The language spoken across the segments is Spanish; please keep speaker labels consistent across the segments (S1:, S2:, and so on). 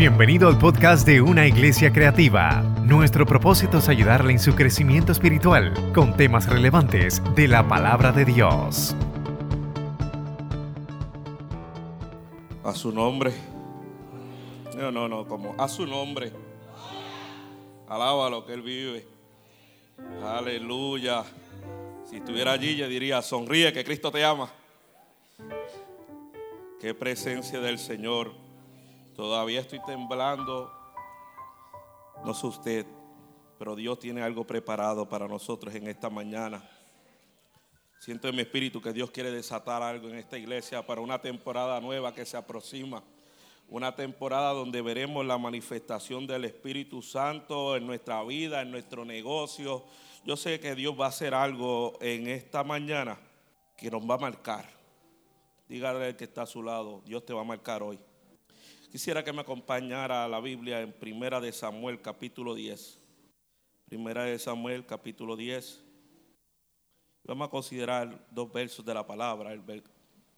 S1: Bienvenido al podcast de Una Iglesia Creativa. Nuestro propósito es ayudarle en su crecimiento espiritual con temas relevantes de la palabra de Dios.
S2: A su nombre. No, no, no, como a su nombre. Alaba lo que Él vive. Aleluya. Si estuviera allí, yo diría, sonríe que Cristo te ama. Qué presencia del Señor. Todavía estoy temblando. No sé usted, pero Dios tiene algo preparado para nosotros en esta mañana. Siento en mi espíritu que Dios quiere desatar algo en esta iglesia para una temporada nueva que se aproxima. Una temporada donde veremos la manifestación del Espíritu Santo en nuestra vida, en nuestro negocio. Yo sé que Dios va a hacer algo en esta mañana que nos va a marcar. Dígale al que está a su lado, Dios te va a marcar hoy. Quisiera que me acompañara a la Biblia en Primera de Samuel capítulo 10. Primera de Samuel capítulo 10. Vamos a considerar dos versos de la palabra,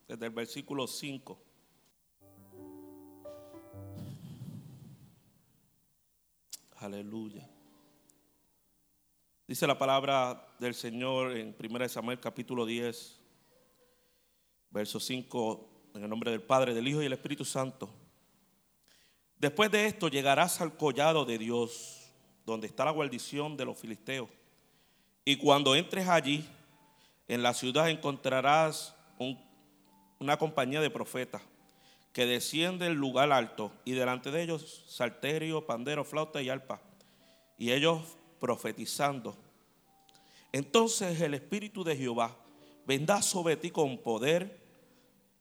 S2: desde el versículo 5 Aleluya. Dice la palabra del Señor en 1 Samuel capítulo 10, verso 5, en el nombre del Padre, del Hijo y del Espíritu Santo. Después de esto llegarás al collado de Dios, donde está la guarnición de los filisteos. Y cuando entres allí, en la ciudad encontrarás una compañía de profetas que desciende el lugar alto y delante de ellos salterio, pandero, flauta y arpa. Y ellos profetizando. Entonces el Espíritu de Jehová vendrá sobre ti con poder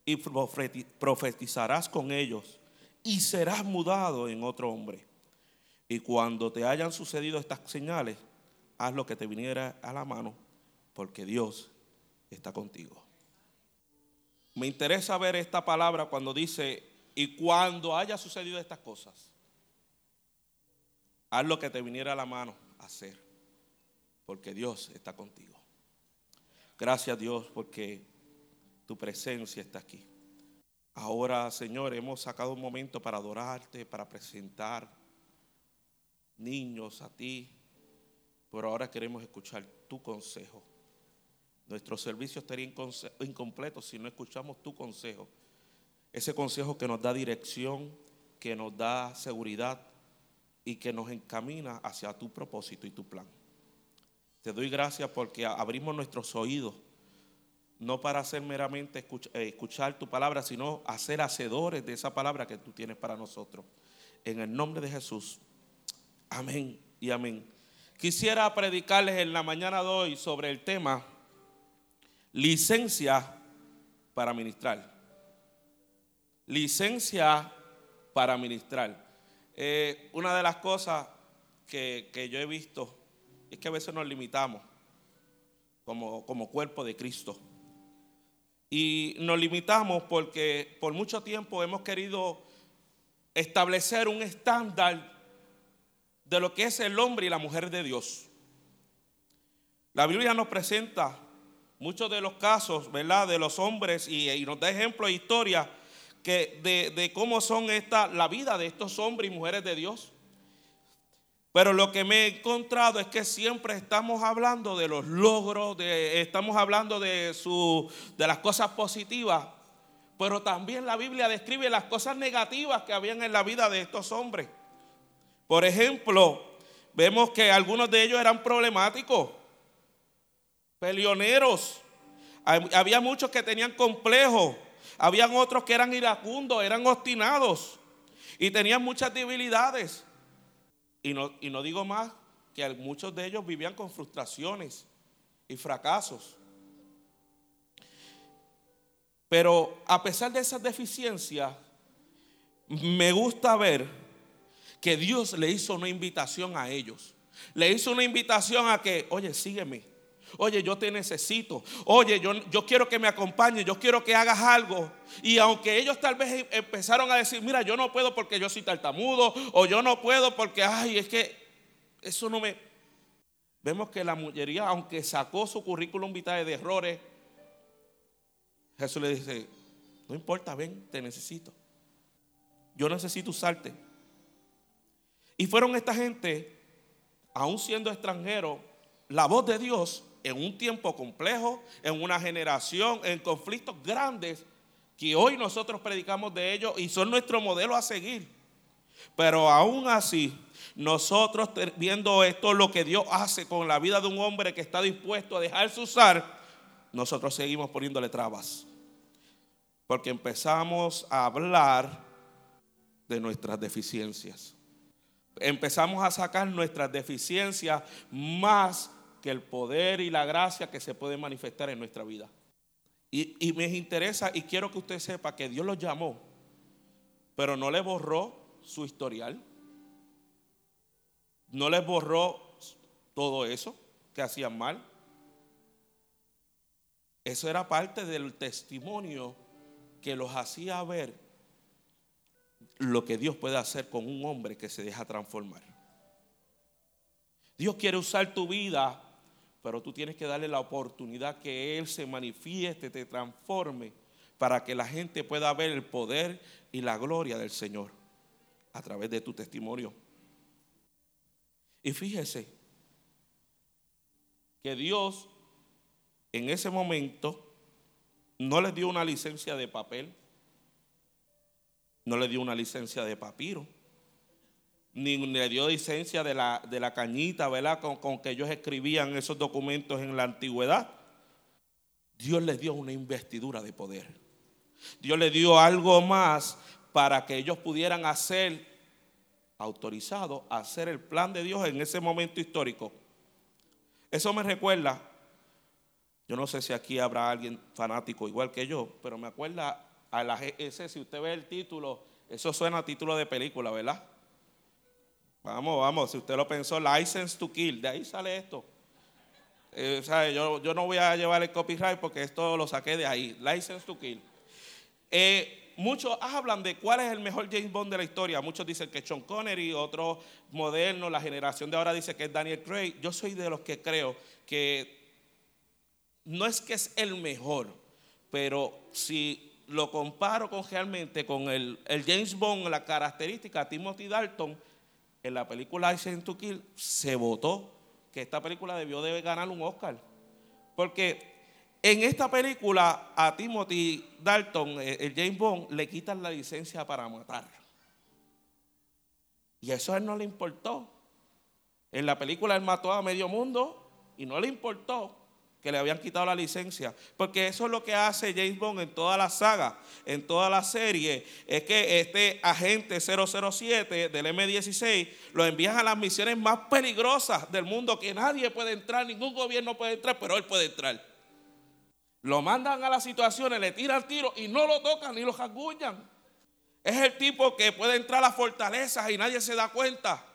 S2: y profetizarás con ellos y serás mudado en otro hombre. Y cuando te hayan sucedido estas señales, haz lo que te viniera a la mano, porque Dios está contigo. Me interesa ver esta palabra cuando dice, y cuando haya sucedido estas cosas, haz lo que te viniera a la mano a hacer, porque Dios está contigo. Gracias Dios porque tu presencia está aquí. Ahora, Señor, hemos sacado un momento para adorarte, para presentar niños a ti, pero ahora queremos escuchar tu consejo. Nuestro servicio estaría incompleto si no escuchamos tu consejo. Ese consejo que nos da dirección, que nos da seguridad y que nos encamina hacia tu propósito y tu plan. Te doy gracias porque abrimos nuestros oídos, no para hacer meramente eh, escuchar, tu palabra, sino hacer hacedores de esa palabra que tú tienes para nosotros. En el nombre de Jesús. Amén y amén. Quisiera predicarles en la mañana de hoy sobre el tema licencia para ministrar. Licencia para ministrar. Eh, una de las cosas que, yo he visto es que a veces nos limitamos como, como cuerpo de Cristo. Y nos limitamos porque por mucho tiempo hemos querido establecer un estándar de lo que es el hombre y la mujer de Dios. La Biblia nos presenta muchos de los casos, ¿verdad? De los hombres y, nos da ejemplos e historias que de, cómo son esta, la vida de estos hombres y mujeres de Dios. Pero lo que me he encontrado es que siempre estamos hablando de los logros, estamos hablando de las cosas positivas, pero también la Biblia describe las cosas negativas que habían en la vida de estos hombres. Por ejemplo, vemos que algunos de ellos eran problemáticos peleoneros. Había muchos que tenían complejos. Habían otros que eran iracundos, eran obstinados y tenían muchas debilidades. Y no, y no digo más que muchos de ellos vivían con frustraciones y fracasos. Pero a pesar de esas deficiencias, me gusta ver que Dios le hizo una invitación a ellos. Le hizo una invitación a que, oye, sígueme. Oye, yo te necesito. Oye, yo, yo quiero que me acompañes. Yo quiero que hagas algo. Y aunque ellos tal vez em, empezaron a decir, mira, yo no puedo porque yo soy tartamudo. O yo no puedo porque, ay, es que eso no me... Vemos que la mujería, aunque sacó su currículum vitae de errores, Jesús le dice, no importa, ven, te necesito. Yo necesito usarte. Y fueron esta gente, aún siendo extranjeros, la voz de Dios en un tiempo complejo, en una generación, en conflictos grandes, que hoy nosotros predicamos de ellos y son nuestro modelo a seguir. Pero aún así, nosotros viendo esto, lo que Dios hace con la vida de un hombre que está dispuesto a dejarse usar, nosotros seguimos poniéndole trabas. Porque empezamos a hablar de nuestras deficiencias. Empezamos a sacar nuestras deficiencias más que el poder y la gracia que se puede manifestar en nuestra vida. Y, y me interesa y quiero que usted sepa que Dios lo llamó, pero no le borró su historial. No les borró todo eso que hacían mal. Eso era parte del testimonio que los hacía ver lo que Dios puede hacer con un hombre que se deja transformar. Dios quiere usar tu vida, pero tú tienes que darle la oportunidad que Él se manifieste, te transforme, para que la gente pueda ver el poder y la gloria del Señor a través de tu testimonio. Y fíjese que Dios en ese momento no les dio una licencia de papel, no le dio una licencia de papiro, ni le dio licencia de la, de la cañita, ¿verdad? Con, con que ellos escribían esos documentos en la antigüedad. Dios les dio una investidura de poder. Dios les dio algo más para que ellos pudieran hacer, autorizado, a hacer el plan de Dios en ese momento histórico. Eso me recuerda, yo no sé si aquí habrá alguien fanático igual que yo, pero me acuerda a la GS, si usted ve el título, eso suena a título de película, ¿verdad? Vamos, vamos, si usted lo pensó, License to Kill, de ahí sale esto. Eh, yo, yo, no voy a llevar el copyright porque esto lo saqué de ahí, License to Kill. Eh, muchos hablan de cuál es el mejor James Bond de la historia. Muchos dicen que es Sean Connery, otros modernos, la generación de ahora dice que es Daniel Craig. Yo soy de los que creo que no es que es el mejor, pero si lo comparo con realmente con el, James Bond, la característica Timothy Dalton, en la película License to Kill se votó que esta película debió de ganar un Oscar. Porque en esta película a Timothy Dalton, eh, el James Bond, le quitan la licencia para matar. Y eso a él no le importó. En la película él mató a medio mundo y no le importó que le habían quitado la licencia. Porque eso es lo que hace James Bond en toda la saga, en toda la serie. Es que este agente 007 del M16 lo envían a las misiones más peligrosas del mundo que nadie puede entrar, ningún gobierno puede entrar, pero él puede entrar. Lo mandan a las situaciones, le tiran tiro y no lo tocan ni lo jagullan. Es el tipo que puede entrar a las fortalezas y nadie se da cuenta.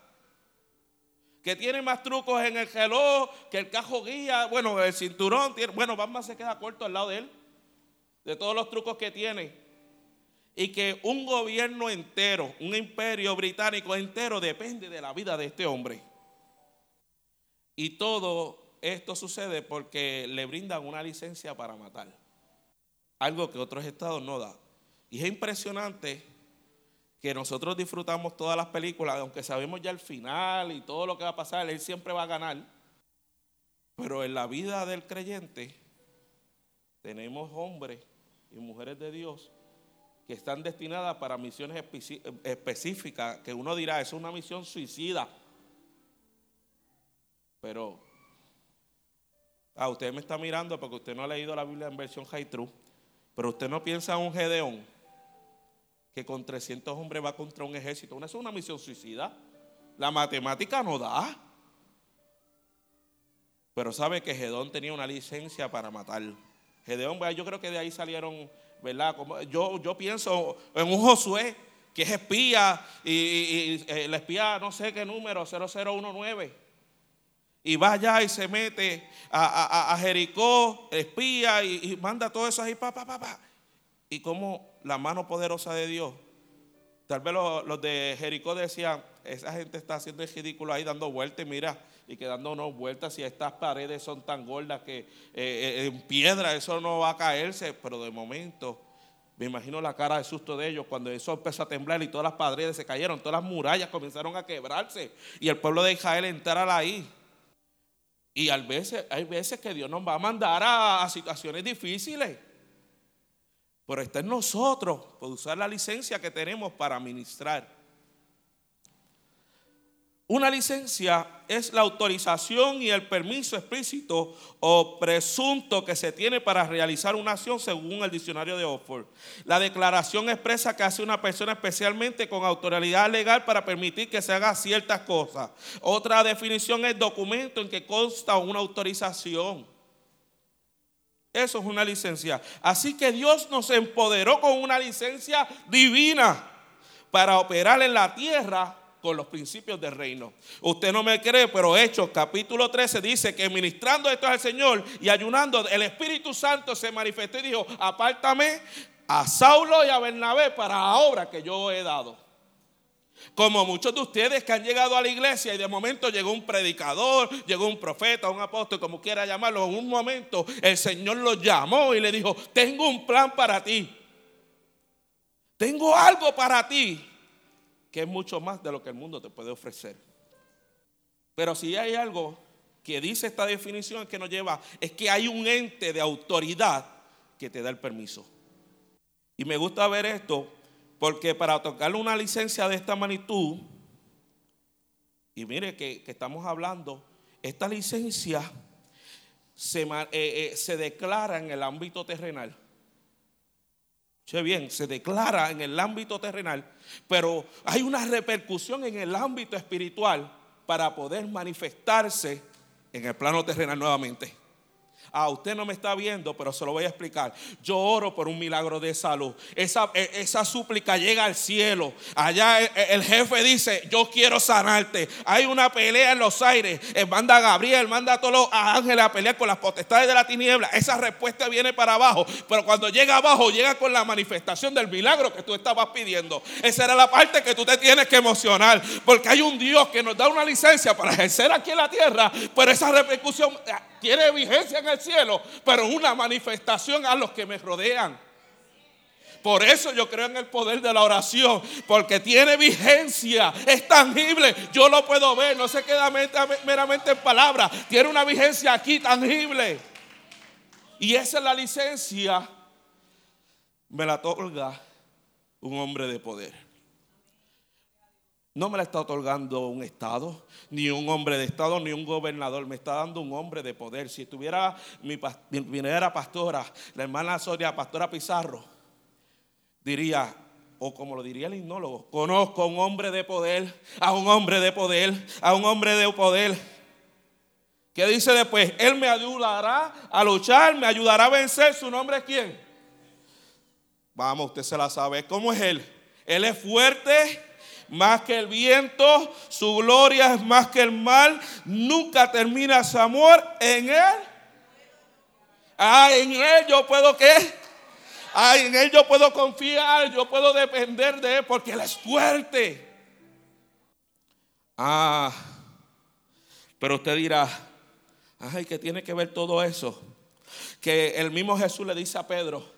S2: Que tiene más trucos en el reloj, que el cajo guía, bueno, el cinturón, bueno, Batman se queda corto al lado de él, de todos los trucos que tiene. Y que un gobierno entero, un imperio británico entero depende de la vida de este hombre. Y todo esto sucede porque le brindan una licencia para matar. Algo que otros estados no dan. Y es impresionante que nosotros disfrutamos todas las películas, aunque sabemos ya el final y todo lo que va a pasar, él siempre va a ganar. Pero en la vida del creyente tenemos hombres y mujeres de Dios que están destinadas para misiones específicas, que uno dirá, es una misión suicida. Pero Ah, usted me está mirando porque usted no ha leído la Biblia en versión high true. Pero usted no piensa en un Gedeón que con 300 hombres va contra un ejército. Una es una misión suicida. La matemática no da. Pero sabe que Gedeón tenía una licencia para matar. Gedeón, yo creo que de ahí salieron, ¿verdad? yo, yo pienso en un Josué que es espía y, y eh, espía no sé qué número, 0019 y va allá y se mete a, Jericó, espía y, manda todo eso ahí, pa, pa, pa, pa. Y como la mano poderosa de Dios, tal vez los, de Jericó decían, esa gente está haciendo el ridículo ahí dando vueltas, mira, y quedándonos vueltas, y estas paredes son tan gordas que eh, eh, en piedra eso no va a caerse, pero de momento Me imagino la cara de susto de ellos cuando eso empezó a temblar y todas las paredes se cayeron, todas las murallas comenzaron a quebrarse y el pueblo de Israel entrar ahí. Y hay veces, hay veces que Dios nos va a mandar a situaciones difíciles. Pero está en nosotros por usar la licencia que tenemos para ministrar. Una licencia es la autorización y el permiso explícito o presunto que se tiene para realizar una acción según el diccionario de Oxford. La declaración expresa que hace una persona especialmente con autoridad legal para permitir que se haga ciertas cosas. Otra definición es documento en que consta una autorización. Eso es una licencia. Así que Dios nos empoderó con una licencia divina para operar en la tierra con los principios del reino. Usted no me cree, pero Hechos capítulo 13 dice que ministrando esto al Señor y ayunando, el Espíritu Santo se manifestó y dijo, apártame a Saulo y a Bernabé para la obra que yo he dado. Como muchos de ustedes que han llegado a la iglesia y de momento llegó un predicador, llegó un profeta, un apóstol, como quiera llamarlo, en un momento el Señor los llamó y le dijo, tengo un plan para ti. Tengo algo para ti que es mucho más de lo que el mundo te puede ofrecer. Pero si hay algo que dice esta definición que nos lleva, es que hay un ente de autoridad que te da el permiso. Y me gusta ver esto porque para otorgarle una licencia de esta magnitud, y mire que, estamos hablando, esta licencia se, eh, eh, se declara en el ámbito terrenal bien, se declara en el ámbito terrenal, pero hay una repercusión en el ámbito espiritual para poder manifestarse en el plano terrenal nuevamente. Ah, usted no me está viendo, pero se lo voy a explicar. Yo oro por un milagro de salud. Esa, e, esa súplica llega al cielo. Allá el, jefe dice, yo quiero sanarte. Hay una pelea en los aires. manda a Gabriel, manda a todos los ángeles a pelear con las potestades de la tiniebla. Esa respuesta viene para abajo. Pero cuando llega abajo, llega con la manifestación del milagro que tú estabas pidiendo. Esa era la parte que tú te tienes que emocionar. Porque hay un Dios que nos da una licencia para ejercer aquí en la tierra. Pero esa repercusión tiene vigencia en el cielo, pero una manifestación a los que me rodean. Por eso yo creo en el poder de la oración, porque tiene vigencia, es tangible, yo lo puedo ver, no se queda meramente en palabras, tiene una vigencia aquí tangible. Y esa es la licencia, me la otorga un hombre de poder. No me la está otorgando un Estado, ni un hombre de Estado, ni un gobernador. Me está dando un hombre de poder. Si tuviera mi, primera pastora, la hermana Soria, pastora Pizarro, diría, o como lo diría el hipnólogo, conozco a un hombre de poder, a un hombre de poder, a un hombre de poder. ¿Qué dice después? Él me ayudará a luchar, me ayudará a vencer. ¿Su nombre es quién? Vamos, usted se la sabe. ¿Cómo es él? Él es fuerte más que el viento, su gloria es más que el mal, nunca termina su amor en él. Ah, en él yo puedo qué? Ah, en él yo puedo confiar, yo puedo depender de él porque él es fuerte. Ah, pero usted dirá, ay, ¿qué tiene que ver todo eso? Que el mismo Jesús le dice a Pedro,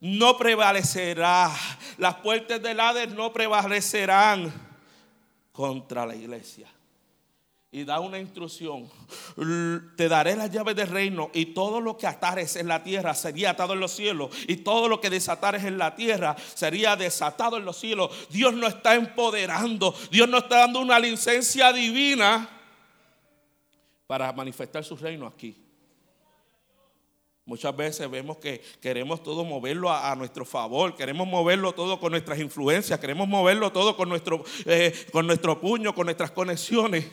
S2: no prevalecerá. Las puertas del Hades no prevalecerán contra la iglesia. Y da una instrucción. Te daré las llaves del reino y todo lo que atares en la tierra sería atado en los cielos. Y todo lo que desatares en la tierra sería desatado en los cielos. Dios no está empoderando. Dios no está dando una licencia divina para manifestar su reino aquí. Muchas veces vemos que queremos todo moverlo a, nuestro favor, queremos moverlo todo con nuestras influencias, queremos moverlo todo con nuestro, eh, con nuestro puño, con nuestras conexiones.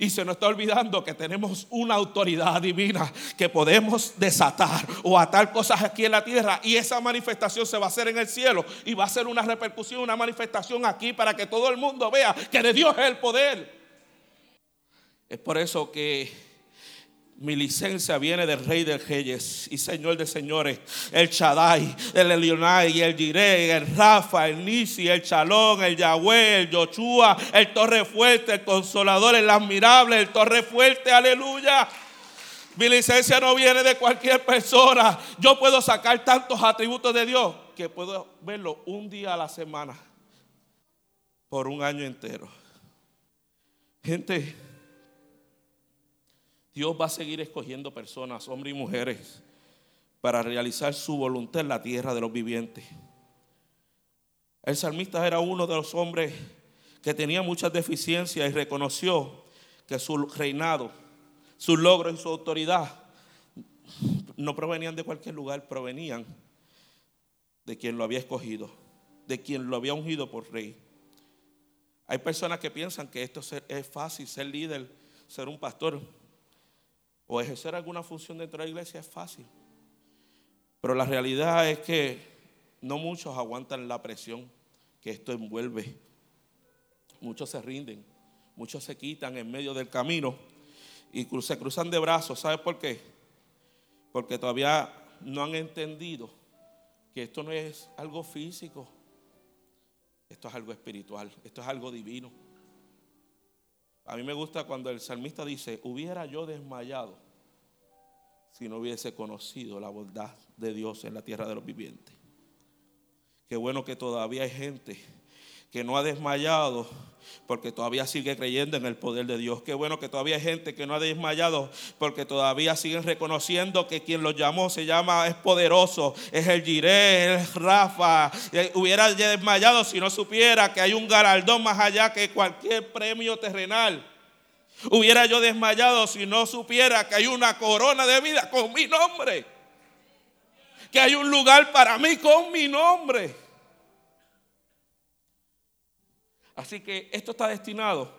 S2: Y se nos está olvidando que tenemos una autoridad divina que podemos desatar o atar cosas aquí en la tierra y esa manifestación se va a hacer en el cielo y va a ser una repercusión, una manifestación aquí para que todo el mundo vea que de Dios es el poder. Es por eso que mi licencia viene del Rey de Reyes y Señor de Señores, el Chadai, el Elionai, el Jireh, el Rafa, el Nisi, el Chalón, el Yahweh, el Yoshua, el Torre Fuerte, el Consolador, el Admirable, el Torre Fuerte, aleluya. Mi licencia no viene de cualquier persona. Yo puedo sacar tantos atributos de Dios que puedo verlo un día a la semana por un año entero. Gente, Dios va a seguir escogiendo personas, hombres y mujeres, para realizar su voluntad en la tierra de los vivientes. El salmista era uno de los hombres que tenía muchas deficiencias y reconoció que su reinado, sus logros y su autoridad no provenían de cualquier lugar, provenían de quien lo había escogido, de quien lo había ungido por rey. Hay personas que piensan que esto es fácil, ser líder, ser un pastor o ejercer alguna función dentro de la iglesia es fácil. Pero la realidad es que no muchos aguantan la presión que esto envuelve. Muchos se rinden, muchos se quitan en medio del camino y se cruzan de brazos. ¿Sabes por qué? Porque todavía no han entendido que esto no es algo físico, esto es algo espiritual, esto es algo divino. A mí me gusta cuando el salmista dice, hubiera yo desmayado si no hubiese conocido la bondad de Dios en la tierra de los vivientes. Qué bueno que todavía hay gente que no ha desmayado porque todavía sigue creyendo en el poder de Dios. Qué bueno que todavía hay gente que no ha desmayado porque todavía siguen reconociendo que quien los llamó se llama, es poderoso, es el Jiré, es Rafa. Hubiera desmayado si no supiera que hay un galardón más allá que cualquier premio terrenal. Hubiera yo desmayado si no supiera que hay una corona de vida con mi nombre que hay un lugar para mí con mi nombre. Así que esto está destinado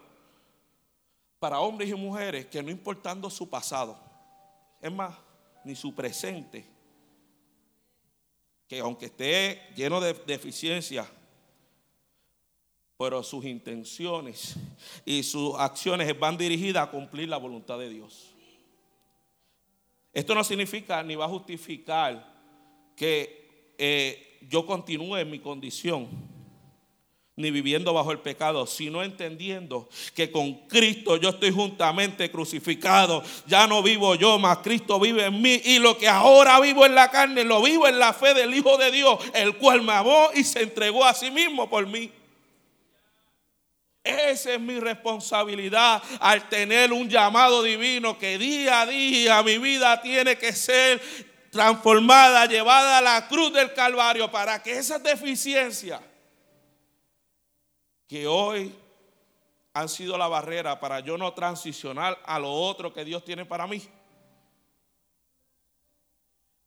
S2: para hombres y mujeres que no importando su pasado, es más, ni su presente, que aunque esté lleno de deficiencias, pero sus intenciones y sus acciones van dirigidas a cumplir la voluntad de Dios. Esto no significa ni va a justificar que eh, yo continúe en mi condición, ni viviendo bajo el pecado, sino entendiendo que con Cristo yo estoy juntamente crucificado. Ya no vivo yo, más Cristo vive en mí. Y lo que ahora vivo en la carne, lo vivo en la fe del Hijo de Dios, el cual me amó y se entregó a sí mismo por mí. Esa es mi responsabilidad al tener un llamado divino que día a día mi vida tiene que ser transformada, llevada a la cruz del Calvario para que esas deficiencias que hoy han sido la barrera para yo no transicionar a lo otro que Dios tiene para mí,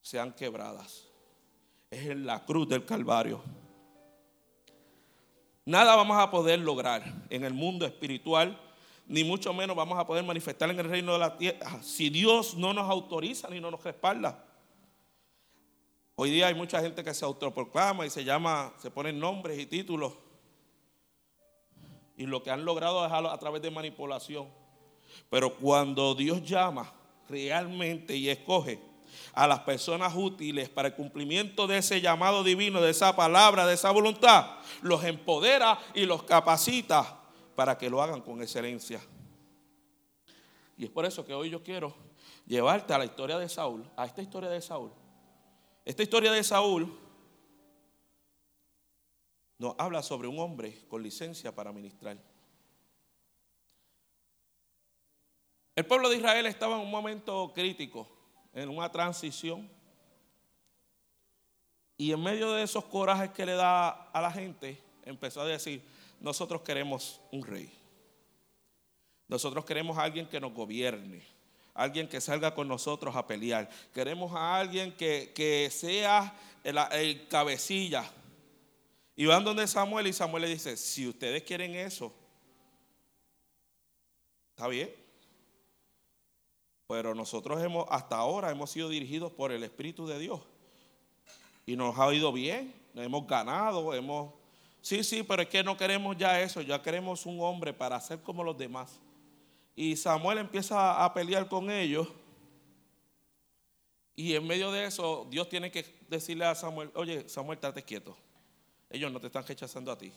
S2: sean quebradas. Es en la cruz del Calvario. Nada vamos a poder lograr en el mundo espiritual, ni mucho menos vamos a poder manifestar en el reino de la tierra si Dios no nos autoriza ni no nos respalda. Hoy día hay mucha gente que se autoproclama y se llama, se ponen nombres y títulos. Y lo que han logrado dejarlo a través de manipulación. Pero cuando Dios llama realmente y escoge a las personas útiles para el cumplimiento de ese llamado divino, de esa palabra, de esa voluntad, los empodera y los capacita para que lo hagan con excelencia. Y es por eso que hoy yo quiero llevarte a la historia de Saúl, a esta historia de Saúl esta historia de Saúl nos habla sobre un hombre con licencia para ministrar. El pueblo de Israel estaba en un momento crítico, en una transición. Y en medio de esos corajes que le da a la gente, empezó a decir, nosotros queremos un rey. Nosotros queremos a alguien que nos gobierne alguien que salga con nosotros a pelear. Queremos a alguien que, sea el, cabecilla. Y van donde Samuel y Samuel le dice, si ustedes quieren eso, está bien. Pero nosotros hemos, hasta ahora hemos sido dirigidos por el Espíritu de Dios. Y nos ha ido bien, hemos ganado, hemos... Sí, sí, pero es que no queremos ya eso, ya queremos un hombre para ser como los demás. Y Samuel empieza a pelear con ellos. Y en medio de eso, Dios tiene que decirle a Samuel, oye, Samuel, estate quieto. Ellos no te están rechazando a ti,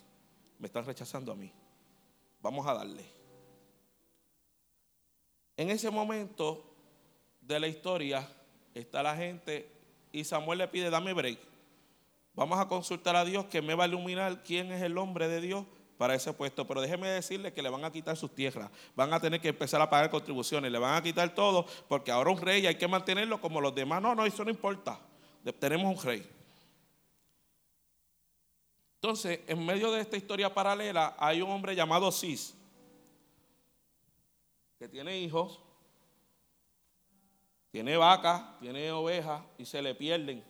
S2: me están rechazando a mí. Vamos a darle. En ese momento de la historia está la gente y Samuel le pide, dame break. Vamos a consultar a Dios que me va a iluminar quién es el hombre de Dios para ese puesto. Pero déjeme decirle que le van a quitar sus tierras, van a tener que empezar a pagar contribuciones, le van a quitar todo, porque ahora un rey hay que mantenerlo como los demás. No, no, eso no importa. Tenemos un rey. Entonces, en medio de esta historia paralela hay un hombre llamado Cis, que tiene hijos, tiene vacas, tiene ovejas y se le pierden.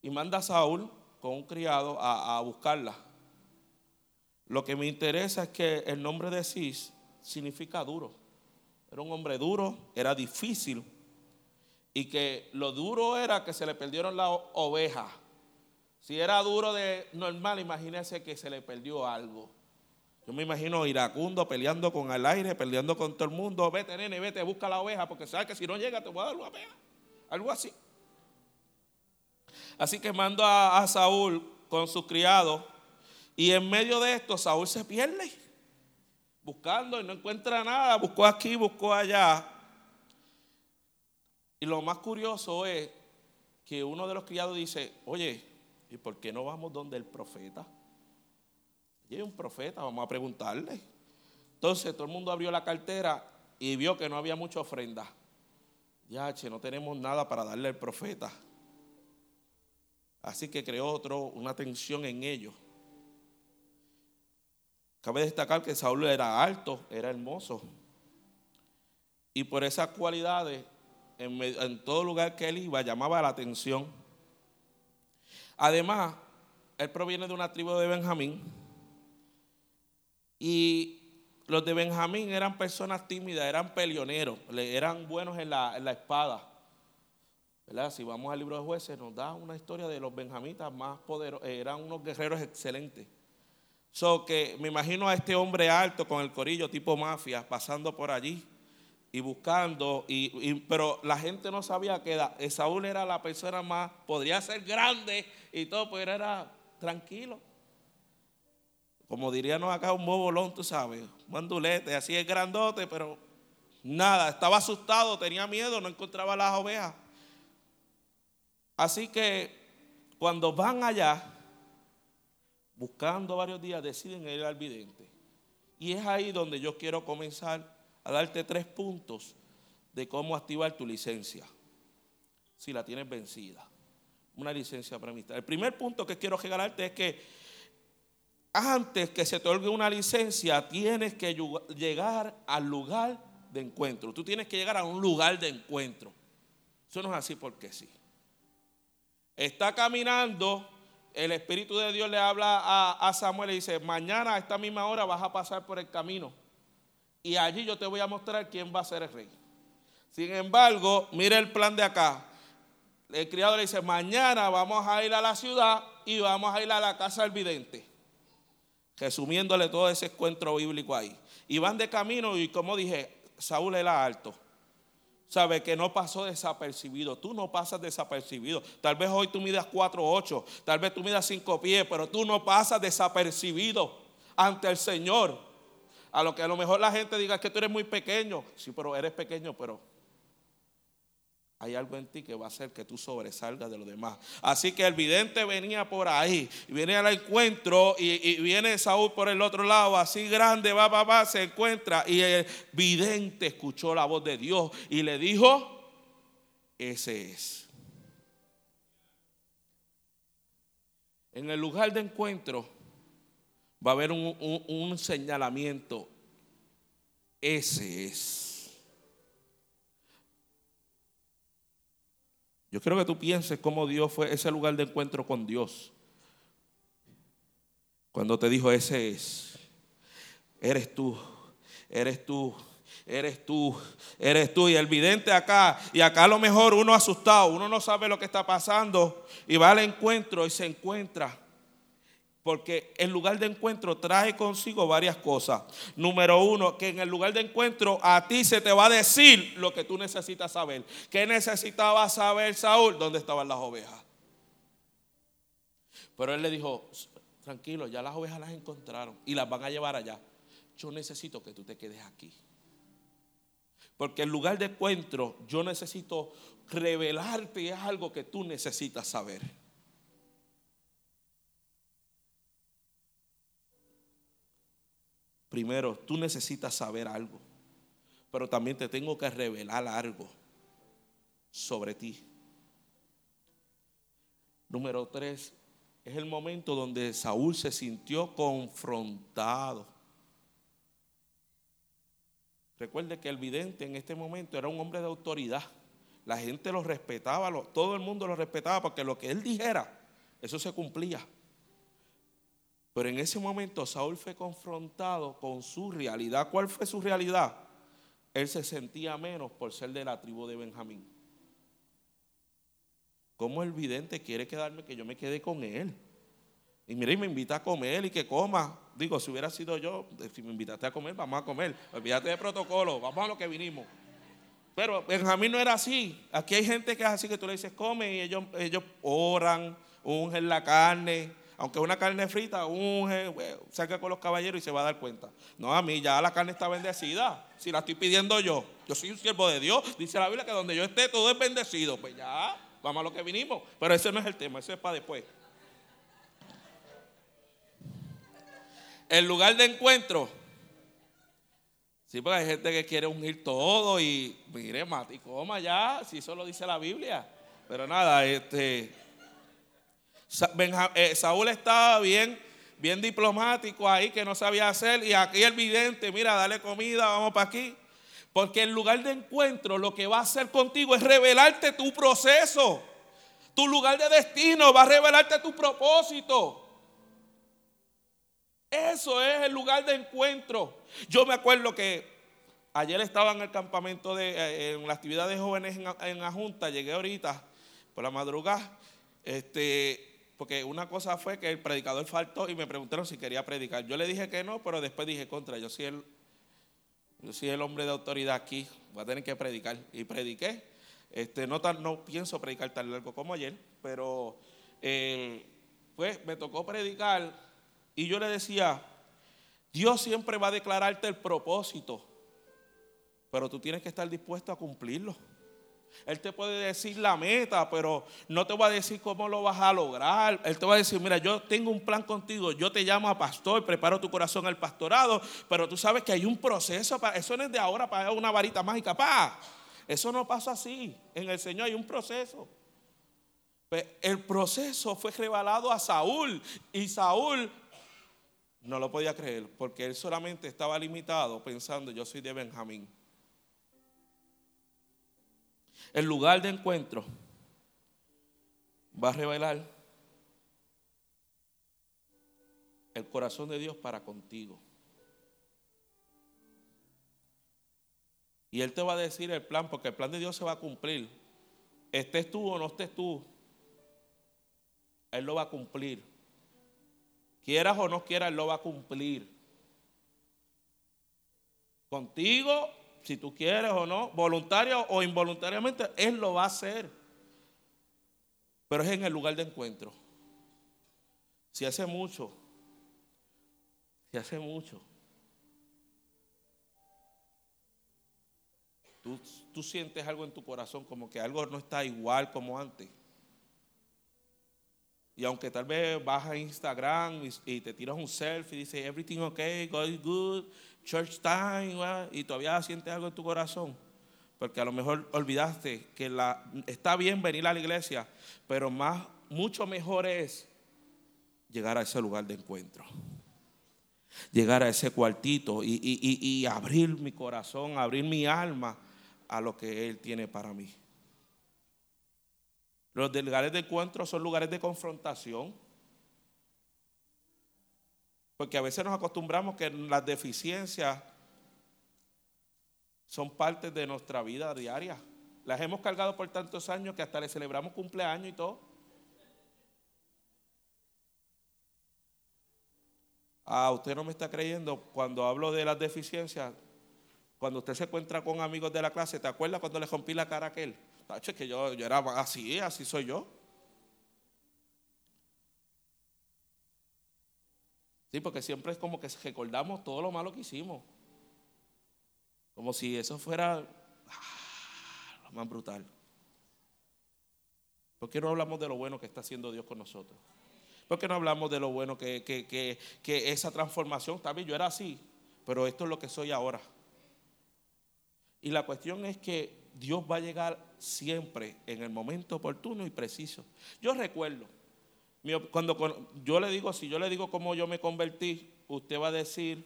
S2: Y manda a Saúl con un criado a, a buscarla. Lo que me interesa es que el nombre de Cis significa duro. Era un hombre duro, era difícil. Y que lo duro era que se le perdieron las ovejas. Si era duro de normal, imagínese que se le perdió algo. Yo me imagino iracundo peleando con el aire, peleando con todo el mundo. Vete, nene, vete, busca la oveja, porque sabes que si no llega te voy a dar una pena. Algo así. Así que mando a, a Saúl con sus criados. Y en medio de esto, Saúl se pierde. Buscando y no encuentra nada. Buscó aquí, buscó allá. Y lo más curioso es que uno de los criados dice, oye, ¿Y por qué no vamos donde el profeta? Y hay un profeta, vamos a preguntarle. Entonces todo el mundo abrió la cartera y vio que no había mucha ofrenda. Ya, che, no tenemos nada para darle al profeta. Así que creó otro, una tensión en ellos. Cabe destacar que Saúl era alto, era hermoso. Y por esas cualidades, en, en todo lugar que él iba, llamaba la atención. Además, él proviene de una tribu de Benjamín. Y los de Benjamín eran personas tímidas, eran peleoneros, eran buenos en la, espada. Si vamos al libro de jueces, nos da una historia de los benjamitas más poderosos, eh, eran unos guerreros excelentes. So que me imagino a este hombre alto con el corillo tipo mafia pasando por allí y buscando, y, pero la gente no sabía que Saúl era la persona más, podría ser grande y todo, pero era tranquilo. Como diríamos acá, un bobolón, tú sabes, mandulete, así es grandote, pero nada, estaba asustado, tenía miedo, no encontraba las ovejas. Así que cuando van allá, buscando varios días, deciden ir al vidente. Y es ahí donde yo quiero comenzar a darte tres puntos de cómo activar tu licencia si la tienes vencida. Una licencia premista. El primer punto que quiero regalarte es que antes que se te otorgue una licencia, tienes que llegar al lugar de encuentro. Tú tienes que llegar a un lugar de encuentro. Eso no es así porque sí. Está caminando, el Espíritu de Dios le habla a, a Samuel y dice, mañana a esta misma hora vas a pasar por el camino y allí yo te voy a mostrar quién va a ser el rey. Sin embargo, mire el plan de acá. El criado le dice, mañana vamos a ir a la ciudad y vamos a ir a la casa del vidente. Resumiéndole todo ese encuentro bíblico ahí. Y van de camino y como dije, Saúl era alto. Sabe que no pasó desapercibido. Tú no pasas desapercibido. Tal vez hoy tú midas 4'8, tal vez tú midas 5 pies, pero tú no pasas desapercibido ante el Señor. A lo que a lo mejor la gente diga que tú eres muy pequeño. Sí, pero eres pequeño, pero hay algo en ti que va a hacer que tú sobresalgas de los demás. Así que el vidente venía por ahí, viene al encuentro y, viene Saúl por el otro lado, así grande, va, va, va, se encuentra y el vidente escuchó la voz de Dios y le dijo, ese es. En el lugar de encuentro va a haber un, señalamiento. Ese es. Yo quiero que tú pienses cómo Dios fue ese lugar de encuentro con Dios. Cuando te dijo, ese es. Eres tú, eres tú, eres tú, eres tú. Y el vidente acá, y acá a lo mejor uno asustado, uno no sabe lo que está pasando, y va al encuentro y se encuentra porque el lugar de encuentro trae consigo varias cosas. Número uno, que en el lugar de encuentro a ti se te va a decir lo que tú necesitas saber. ¿Qué necesitaba saber Saúl? ¿Dónde estaban las ovejas? Pero él le dijo, tranquilo, ya las ovejas las encontraron y las van a llevar allá. Yo necesito que tú te quedes aquí. Porque el lugar de encuentro yo necesito revelarte algo que tú necesitas saber. Primero, tú necesitas saber algo, pero también te tengo que revelar algo sobre ti. Número tres, es el momento donde Saúl se sintió confrontado. Recuerde que el vidente en este momento era un hombre de autoridad. La gente lo respetaba, todo el mundo lo respetaba porque lo que él dijera, eso se cumplía. Pero en ese momento Saúl fue confrontado con su realidad. ¿Cuál fue su realidad? Él se sentía menos por ser de la tribu de Benjamín. ¿Cómo el vidente quiere quedarme que yo me quede con él? Y mire, me invita a comer y que coma. Digo, si hubiera sido yo, si me invitaste a comer, vamos a comer. Olvídate de protocolo, vamos a lo que vinimos. Pero Benjamín no era así. Aquí hay gente que es así que tú le dices, come y ellos, ellos oran, ungen la carne. Aunque una carne frita, unge, saca con los caballeros y se va a dar cuenta. No, a mí ya la carne está bendecida. Si la estoy pidiendo yo, yo soy un siervo de Dios. Dice la Biblia que donde yo esté todo es bendecido. Pues ya, vamos a lo que vinimos. Pero ese no es el tema, ese es para después. El lugar de encuentro. Sí, porque hay gente que quiere unir todo y mire, mate y coma ya, si eso lo dice la Biblia. Pero nada, este eh, Saúl estaba bien, bien diplomático ahí que no sabía hacer y aquí el vidente, mira, dale comida, vamos para aquí. Porque el lugar de encuentro lo que va a hacer contigo es revelarte tu proceso. Tu lugar de destino va a revelarte tu propósito. Eso es el lugar de encuentro. Yo me acuerdo que ayer estaba en el campamento de eh, en la actividad de jóvenes en, la Junta, llegué ahorita por la madrugada, este, porque una cosa fue que el predicador faltó y me preguntaron si quería predicar. Yo le dije que no, pero después dije contra, yo soy el, yo soy el hombre de autoridad aquí, voy a tener que predicar. Y prediqué. Este, no, tan, no pienso predicar tan largo como ayer, pero eh, pues me tocó predicar y yo le decía, Dios siempre va a declararte el propósito, pero tú tienes que estar dispuesto a cumplirlo. Él te puede decir la meta, pero no te va a decir cómo lo vas a lograr. Él te va a decir, mira, yo tengo un plan contigo, yo te llamo a pastor, preparo tu corazón al pastorado, pero tú sabes que hay un proceso, eso no es de ahora para una varita mágica, pa. Eso no pasa así. En el Señor hay un proceso. El proceso fue revelado a Saúl y Saúl no lo podía creer porque él solamente estaba limitado pensando, yo soy de Benjamín. El lugar de encuentro va a revelar el corazón de Dios para contigo. Y Él te va a decir el plan, porque el plan de Dios se va a cumplir. Estés tú o no estés tú, Él lo va a cumplir. Quieras o no quieras, Él lo va a cumplir. Contigo, si tú quieres o no, voluntario o involuntariamente, Él lo va a hacer. Pero es en el lugar de encuentro. Si hace mucho, si hace mucho, tú, tú sientes algo en tu corazón como que algo no está igual como antes. Y aunque tal vez vas a Instagram y, te tiras un selfie y dices, everything okay, God is good, church time, y todavía sientes algo en tu corazón, porque a lo mejor olvidaste que está bien venir a la iglesia, pero más, mucho mejor es llegar a ese lugar de encuentro. Llegar a ese cuartito y, y abrir mi corazón, abrir mi alma a lo que Él tiene para mí. Los lugares de encuentro son lugares de confrontación. Porque a veces nos acostumbramos que las deficiencias son parte de nuestra vida diaria. Las hemos cargado por tantos años que hasta le celebramos cumpleaños y todo. Ah, usted no me está creyendo cuando hablo de las deficiencias. Cuando usted se encuentra con amigos de la clase, ¿te acuerdas cuando le rompí la cara a aquel? es que yo era así, así soy yo. Sí, porque siempre es como que recordamos todo lo malo que hicimos. Como si eso fuera ah, lo más brutal. ¿Por qué no hablamos de lo bueno que está haciendo Dios con nosotros? ¿Por qué no hablamos de lo bueno que, que, que, que esa transformación, también yo era así, pero esto es lo que soy ahora. Y la cuestión es que Dios va a llegar siempre en el momento oportuno y preciso. Yo recuerdo, cuando yo le digo, si yo le digo cómo yo me convertí, usted va a decir,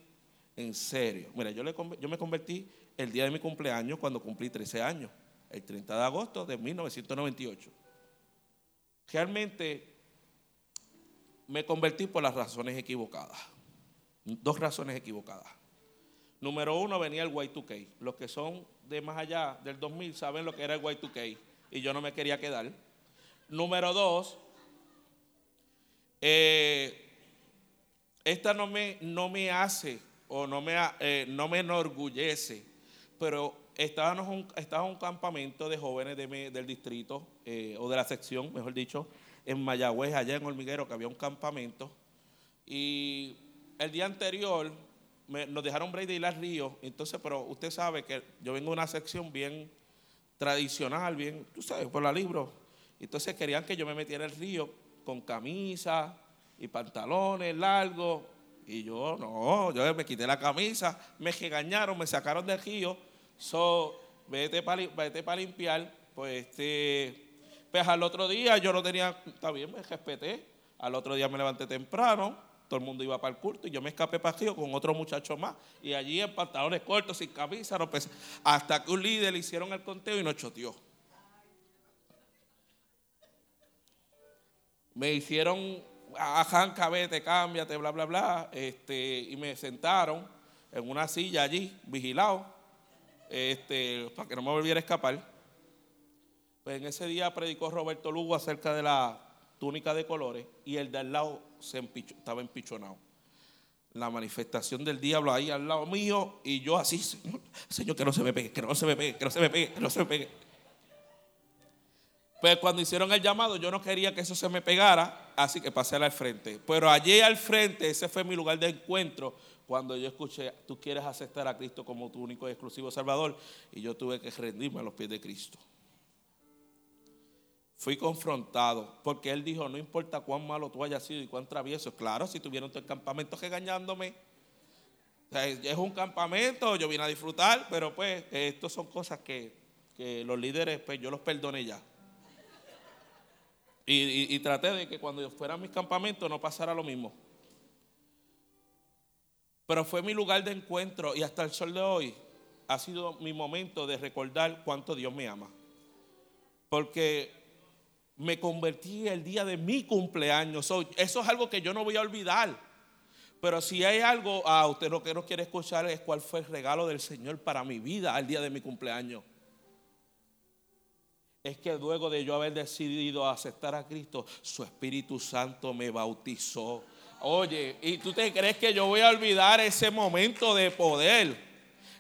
S2: en serio. Mira, yo, le, yo me convertí el día de mi cumpleaños cuando cumplí 13 años, el 30 de agosto de 1998. Realmente me convertí por las razones equivocadas. Dos razones equivocadas. Número uno, venía el Y2K. Los que son de más allá del 2000 saben lo que era el Y2K y yo no me quería quedar. Número dos, eh, esta no me, no me hace o no me, eh, no me enorgullece, pero estábamos un, estaba un campamento de jóvenes del distrito eh, o de la sección, mejor dicho, en Mayagüez, allá en Hormiguero, que había un campamento. Y el día anterior nos dejaron break de ir al río. Entonces, pero usted sabe que yo vengo de una sección bien tradicional, bien, tú sabes, por la libro. Entonces querían que yo me metiera al río con camisa y pantalones largos. Y yo no, yo me quité la camisa, me regañaron, me sacaron del río. So, vete para vete limpiar. Pues este pues al otro día yo no tenía, está bien, me respeté. Al otro día me levanté temprano, todo el mundo iba para el culto y yo me escapé para Río con otro muchacho más. Y allí en pantalones cortos, sin camisa, no hasta que un líder le hicieron el conteo y nos choteó. Me hicieron, ajanca, vete, cámbiate, bla, bla, bla. Este, y me sentaron en una silla allí, vigilado, este, para que no me volviera a escapar. Pues en ese día predicó Roberto Lugo acerca de la túnica de colores y el de al lado se estaba empichonado. La manifestación del diablo ahí al lado mío y yo así, Señor, Señor, que no se me pegue, que no se me pegue, que no se me pegue, que no se me pegue. Pues cuando hicieron el llamado, yo no quería que eso se me pegara, así que pasé al frente. Pero allí al frente, ese fue mi lugar de encuentro, cuando yo escuché, tú quieres aceptar a Cristo como tu único y exclusivo Salvador, y yo tuve que rendirme a los pies de Cristo fui confrontado, porque él dijo, no importa cuán malo tú hayas sido y cuán travieso, claro, si tuvieron el campamento regañándome, es un campamento, yo vine a disfrutar, pero pues estas son cosas que, los líderes, pues yo los perdoné ya. Y, traté de que cuando fuera a mis campamentos no pasara lo mismo. Pero fue mi lugar de encuentro y hasta el sol de hoy ha sido mi momento de recordar cuánto Dios me ama. Porque me convertí el día de mi cumpleaños. eso es algo que yo no voy a olvidar. Pero si hay algo, a usted lo que no quiere escuchar es cuál fue el regalo del Señor para mi vida al día de mi cumpleaños. Es que luego de yo haber decidido aceptar a Cristo, su Espíritu Santo me bautizó. Oye, ¿y tú te crees que yo voy a olvidar ese momento de poder?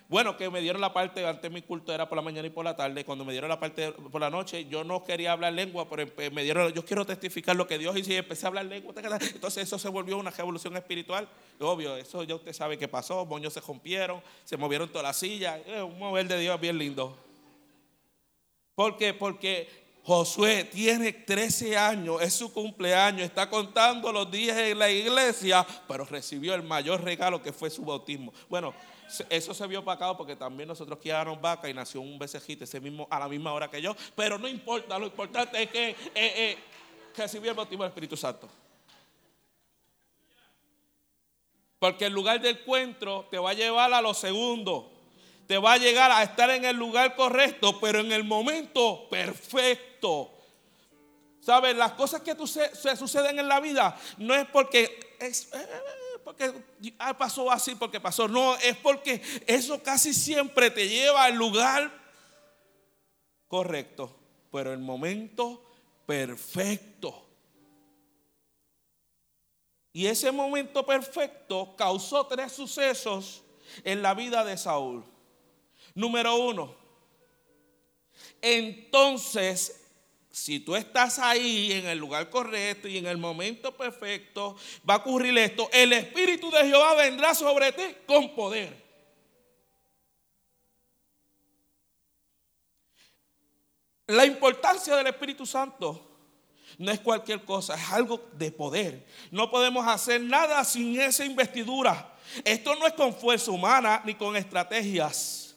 S2: Bueno, que me dieron la parte, antes mi culto era por la mañana y por la tarde, cuando me dieron la parte por la noche, yo no quería hablar lengua, pero me dieron, yo quiero testificar lo que Dios hizo y empecé a hablar lengua. Entonces eso se volvió una revolución espiritual. Obvio, eso ya usted sabe qué pasó, moños se rompieron, se movieron todas las sillas, es un mover de Dios bien lindo. ¿Por qué? Porque Josué tiene 13 años, es su cumpleaños, está contando los días en la iglesia, pero recibió el mayor regalo que fue su bautismo. Bueno, eso se vio opacado porque también nosotros criaron vaca y nació un becejito ese mismo, a la misma hora que yo. Pero no importa, lo importante es que eh, eh, recibió el bautismo del Espíritu Santo. Porque el lugar del encuentro te va a llevar a lo segundo. Te va a llegar a estar en el lugar correcto, pero en el momento perfecto. ¿Sabes? Las cosas que se, suceden en la vida no es porque es, eh, porque ah, pasó así, porque pasó. No, es porque eso casi siempre te lleva al lugar correcto, pero el momento perfecto. Y ese momento perfecto causó tres sucesos en la vida de Saúl. Número uno, entonces si tú estás ahí en el lugar correcto y en el momento perfecto, va a ocurrir esto. El Espíritu de Jehová vendrá sobre ti con poder. La importancia del Espíritu Santo No es cualquier cosa, es algo de poder. No podemos hacer nada sin esa investidura. Esto no es con fuerza humana ni con estrategias.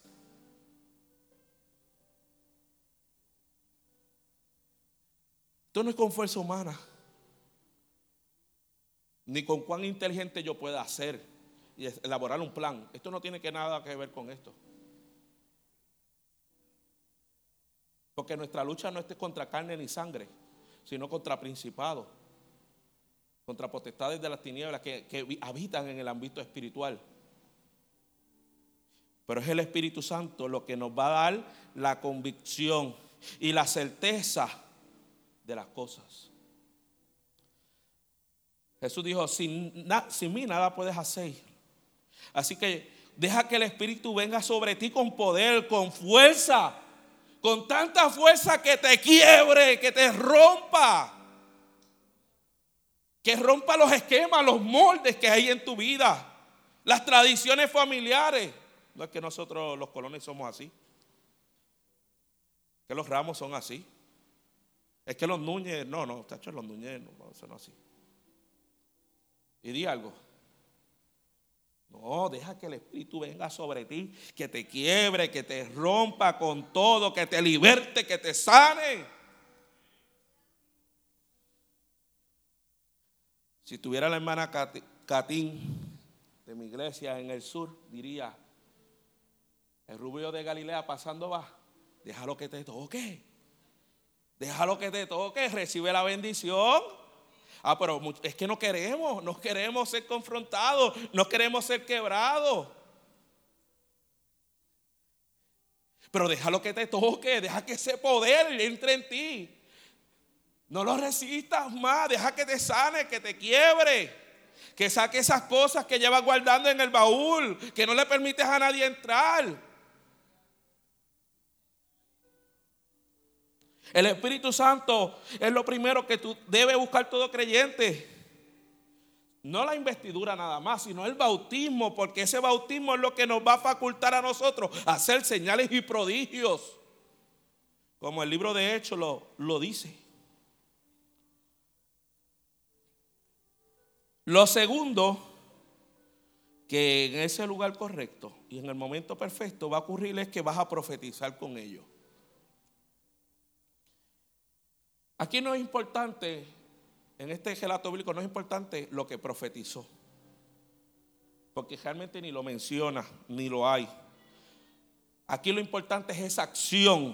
S2: Esto no es con fuerza humana, ni con cuán inteligente yo pueda hacer y elaborar un plan. Esto no tiene que nada que ver con esto. Porque nuestra lucha no es contra carne ni sangre, sino contra principados, contra potestades de las tinieblas que, que habitan en el ámbito espiritual. Pero es el Espíritu Santo lo que nos va a dar la convicción y la certeza de las cosas. Jesús dijo, sin, sin mí nada puedes hacer. Así que deja que el Espíritu venga sobre ti con poder, con fuerza, con tanta fuerza que te quiebre, que te rompa, que rompa los esquemas, los moldes que hay en tu vida, las tradiciones familiares. No es que nosotros los colones somos así, que los ramos son así. Es que los Núñez, no, no, muchachos, los Núñez no, son así. Y di algo. No, deja que el Espíritu venga sobre ti, que te quiebre, que te rompa con todo, que te liberte, que te sane. Si tuviera la hermana Catín de mi iglesia en el sur, diría, el rubio de Galilea pasando va, déjalo que te toque. Déjalo que te toque, recibe la bendición. Ah, pero es que no queremos, no queremos ser confrontados, no queremos ser quebrados. Pero déjalo que te toque, deja que ese poder entre en ti. No lo resistas más, deja que te sane, que te quiebre, que saque esas cosas que llevas guardando en el baúl, que no le permites a nadie entrar. El Espíritu Santo es lo primero que tú debes buscar todo creyente. No la investidura nada más, sino el bautismo, porque ese bautismo es lo que nos va a facultar a nosotros hacer señales y prodigios. Como el libro de Hechos lo, lo dice. Lo segundo, que en ese lugar correcto y en el momento perfecto va a ocurrir es que vas a profetizar con ellos. Aquí no es importante, en este relato bíblico no es importante lo que profetizó, porque realmente ni lo menciona, ni lo hay. Aquí lo importante es esa acción.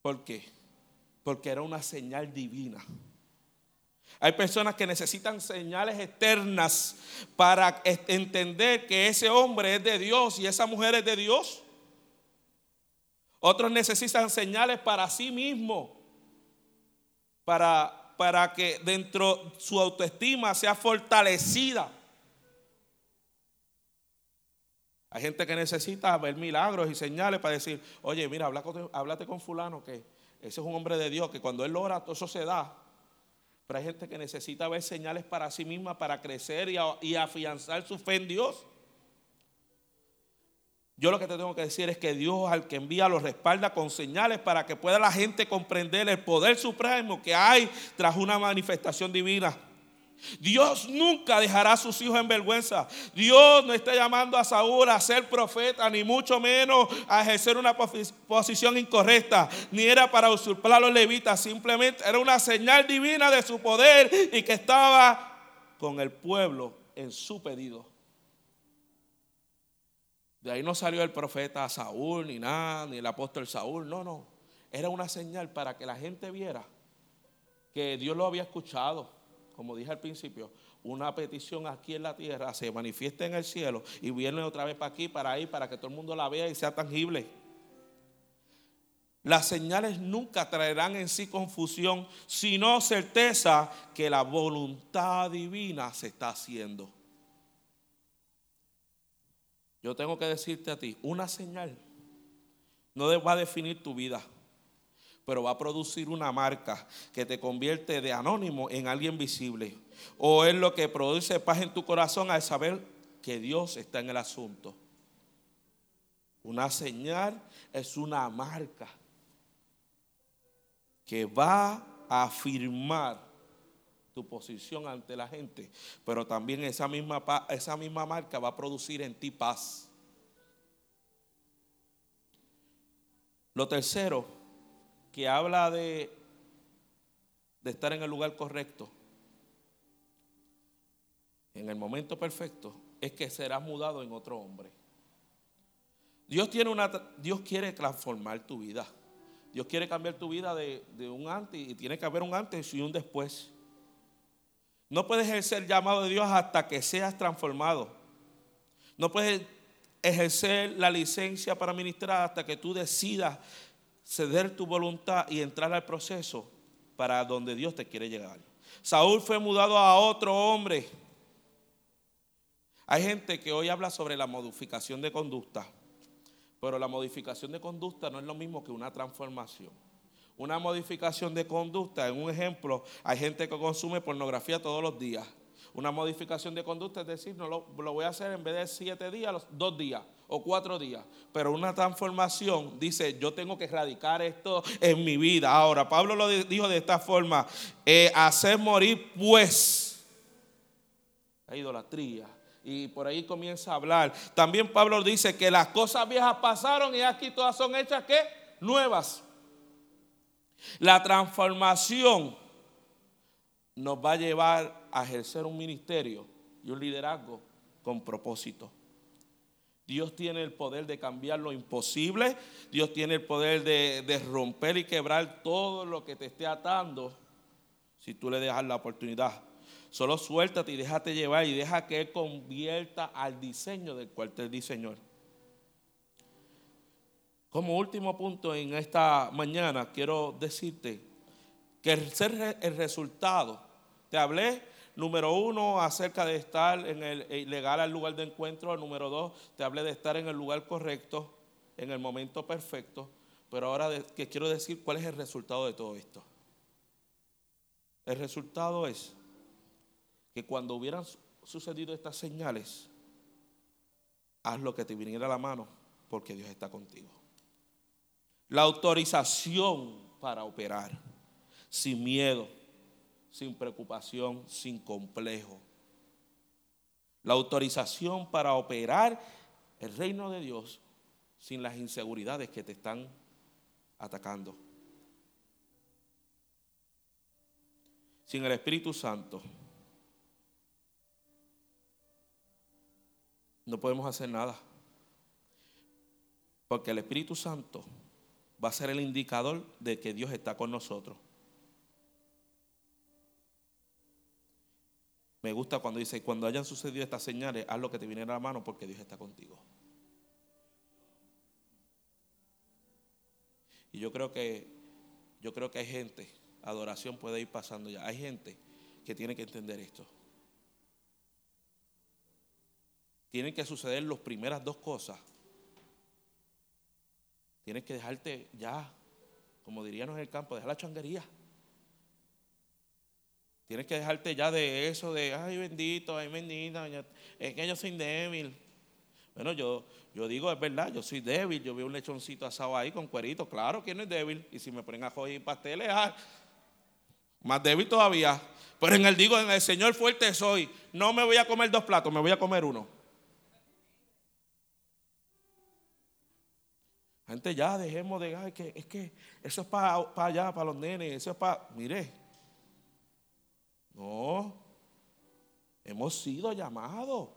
S2: ¿Por qué? Porque era una señal divina. Hay personas que necesitan señales externas para entender que ese hombre es de Dios y esa mujer es de Dios. Otros necesitan señales para sí mismo, para, para que dentro su autoestima sea fortalecida. Hay gente que necesita ver milagros y señales para decir, oye, mira, háblate con fulano, que ese es un hombre de Dios, que cuando él ora, todo eso se da. Pero hay gente que necesita ver señales para sí misma, para crecer y afianzar su fe en Dios. Yo lo que te tengo que decir es que Dios al que envía lo respalda con señales para que pueda la gente comprender el poder supremo que hay tras una manifestación divina. Dios nunca dejará a sus hijos en vergüenza. Dios no está llamando a Saúl a ser profeta, ni mucho menos a ejercer una posición incorrecta, ni era para usurpar a los levitas, simplemente era una señal divina de su poder y que estaba con el pueblo en su pedido. De ahí no salió el profeta Saúl, ni nada, ni el apóstol Saúl, no, no. Era una señal para que la gente viera que Dios lo había escuchado. Como dije al principio, una petición aquí en la tierra se manifiesta en el cielo y viene otra vez para aquí, para ahí, para que todo el mundo la vea y sea tangible. Las señales nunca traerán en sí confusión, sino certeza que la voluntad divina se está haciendo. Yo tengo que decirte a ti, una señal no va a definir tu vida, pero va a producir una marca que te convierte de anónimo en alguien visible. O es lo que produce paz en tu corazón al saber que Dios está en el asunto. Una señal es una marca. que va a afirmar tu posición ante la gente, pero también esa misma, esa misma marca va a producir en ti paz. Lo tercero, que habla de, de estar en el lugar correcto, en el momento perfecto, es que serás mudado en otro hombre. Dios, tiene una, Dios quiere transformar tu vida. Dios quiere cambiar tu vida de, un antes y tiene que haber un antes y un después. No puedes ejercer el llamado de Dios hasta que seas transformado. No puedes ejercer la licencia para ministrar hasta que tú decidas ceder tu voluntad y entrar al proceso para donde Dios te quiere llegar. Saúl fue mudado a otro hombre. Hay gente que hoy habla sobre la modificación de conducta. Pero la modificación de conducta no es lo mismo que una transformación. Una modificación de conducta, en un ejemplo, hay gente que consume pornografía todos los días. Una modificación de conducta es decir, no lo, voy a hacer en vez de siete días, dos días o cuatro días. Pero una transformación dice, yo tengo que erradicar esto en mi vida. Ahora, Pablo lo dijo de esta forma, eh, hacer morir pues la idolatría, y por ahí comienza a hablar. También Pablo dice que las cosas viejas pasaron y aquí todas son hechas que nuevas. La transformación nos va a llevar a ejercer un ministerio y un liderazgo con propósito. Dios tiene el poder de cambiar lo imposible. Dios tiene el poder de, romper y quebrar todo lo que te esté atando si tú le dejas la oportunidad. Solo suéltate y déjate llevar y deja que Él convierta al diseño del cual te diseñó. Como último punto en esta mañana, quiero decirte que el ser el resultado, te hablé Número uno, acerca de estar en el legal al lugar de encuentro. Número dos, te hablé de estar en el lugar correcto, en el momento perfecto. Pero ahora que quiero decir cuál es el resultado de todo esto. El resultado es que cuando hubieran sucedido estas señales, haz lo que te viniera a la mano, porque Dios está contigo. La autorización para operar, sin miedo, sin preocupación, sin complejo. La autorización para operar el reino de Dios sin las inseguridades que te están atacando. Sin el Espíritu Santo no podemos hacer nada. Porque el Espíritu Santo va a ser el indicador de que Dios está con nosotros. Me gusta cuando dice, cuando hayan sucedido estas señales, haz lo que te viene a la mano porque Dios está contigo. Y yo creo que yo creo que hay gente, adoración puede ir pasando ya. Hay gente que tiene que entender esto. tienen que suceder las primeras dos cosas. Tienes que dejarte ya, como diríamos en el campo, dejar la changuería. Tienes que dejarte ya de eso de, ay bendito, ay bendita, es que yo soy débil. Bueno, yo, yo digo, es verdad, yo soy débil, yo veo un lechoncito asado ahí con cuerito, claro que no es débil. Y si me ponen a joder pasteles, ah, más débil todavía. Pero en el digo, en el Señor fuerte soy, no me voy a comer dos platos, me voy a comer uno. Gente, ya dejemos de, que, es que eso es para, allá, para los nenes, eso es para, mire, no, hemos sido llamados.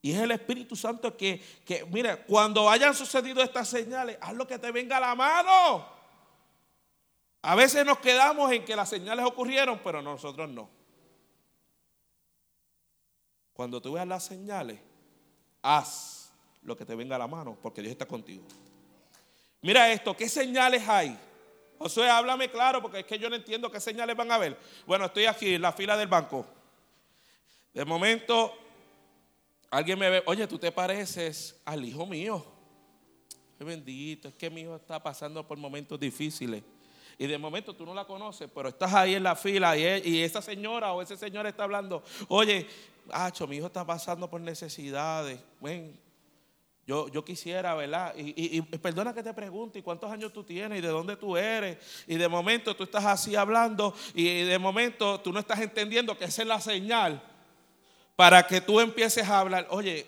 S2: Y es el Espíritu Santo que, que, mire, cuando hayan sucedido estas señales, haz lo que te venga a la mano. A veces nos quedamos en que las señales ocurrieron, pero nosotros no. Cuando tú veas las señales, haz lo que te venga a la mano, porque Dios está contigo. Mira esto, ¿qué señales hay? Josué, háblame claro, porque es que yo no entiendo qué señales van a ver. Bueno, estoy aquí en la fila del banco. De momento, alguien me ve, oye, tú te pareces al hijo mío. Qué bendito, es que mi hijo está pasando por momentos difíciles. Y de momento tú no la conoces, pero estás ahí en la fila y, y esa señora o ese señor está hablando, oye, Hacho, mi hijo está pasando por necesidades. Ven, Yo, quisiera, ¿verdad? Y, y, perdona que te pregunte, ¿y cuántos años tú tienes? ¿Y de dónde tú eres? Y de momento tú estás así hablando y de momento tú no estás entendiendo que esa es la señal para que tú empieces a hablar. Oye,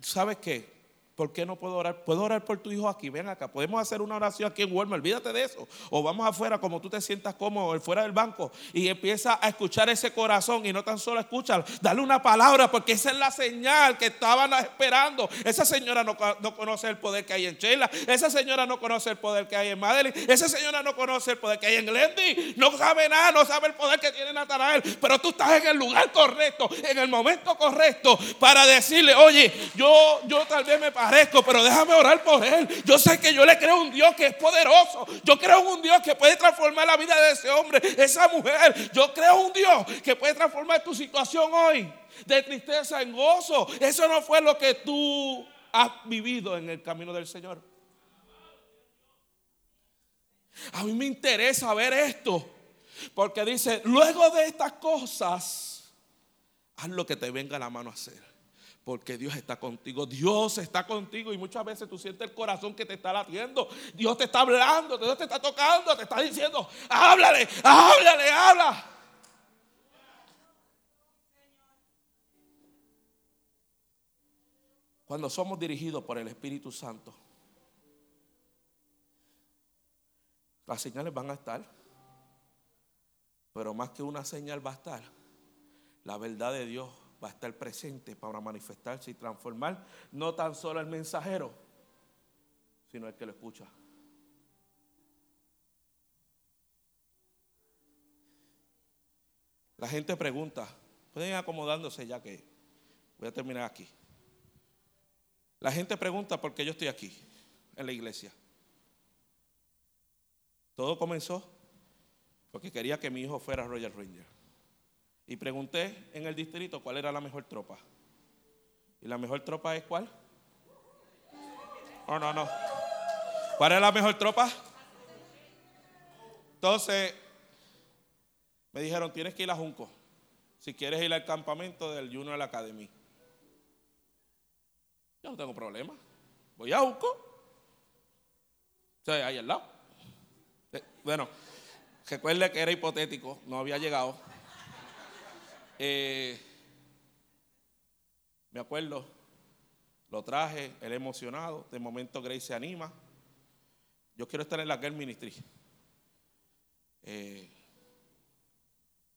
S2: ¿sabes qué? ¿Por qué no puedo orar? Puedo orar por tu hijo aquí. Ven acá. Podemos hacer una oración aquí en Walmart. Olvídate de eso. O vamos afuera como tú te sientas cómodo, fuera del banco. Y empieza a escuchar ese corazón. Y no tan solo escuchar. Dale una palabra porque esa es la señal que estaban esperando. Esa señora no, conoce el poder que hay en Sheila. Esa señora no conoce el poder que hay en Madeline. Esa señora no conoce el poder que hay en Glendy. No sabe nada. No sabe el poder que tiene Natanael. Pero tú estás en el lugar correcto. En el momento correcto. Para decirle, oye, yo, yo tal vez me pero déjame orar por él. Yo sé que yo le creo un Dios que es poderoso. Yo creo un Dios que puede transformar la vida de ese hombre, esa mujer. Yo creo un Dios que puede transformar tu situación hoy de tristeza en gozo. Eso no fue lo que tú has vivido en el camino del Señor. A mí me interesa ver esto. Porque dice, luego de estas cosas, haz lo que te venga la mano a hacer. Porque Dios está contigo, Dios está contigo y muchas veces tú sientes el corazón que te está latiendo. Dios te está hablando, Dios te está tocando, te está diciendo, háblale, háblale, habla. Cuando somos dirigidos por el Espíritu Santo, las señales van a estar, pero más que una señal va a estar la verdad de Dios va a estar presente para manifestarse y transformar no tan solo el mensajero, sino el que lo escucha. La gente pregunta, pueden ir acomodándose ya que voy a terminar aquí. La gente pregunta por qué yo estoy aquí, en la iglesia. Todo comenzó porque quería que mi hijo fuera Royal Ranger. Y pregunté en el distrito cuál era la mejor tropa. ¿Y la mejor tropa es cuál? No, no, no. ¿Cuál es la mejor tropa? Entonces, me dijeron, tienes que ir a Junco. Si quieres ir al campamento del Junior Academy. Yo no tengo problema. Voy a Junco. O sea, ahí al lado. Eh, bueno, recuerde que era hipotético, no había llegado. Eh, me acuerdo, lo traje, él emocionado. De momento Grace se anima. Yo quiero estar en la Girl Ministry. Eh,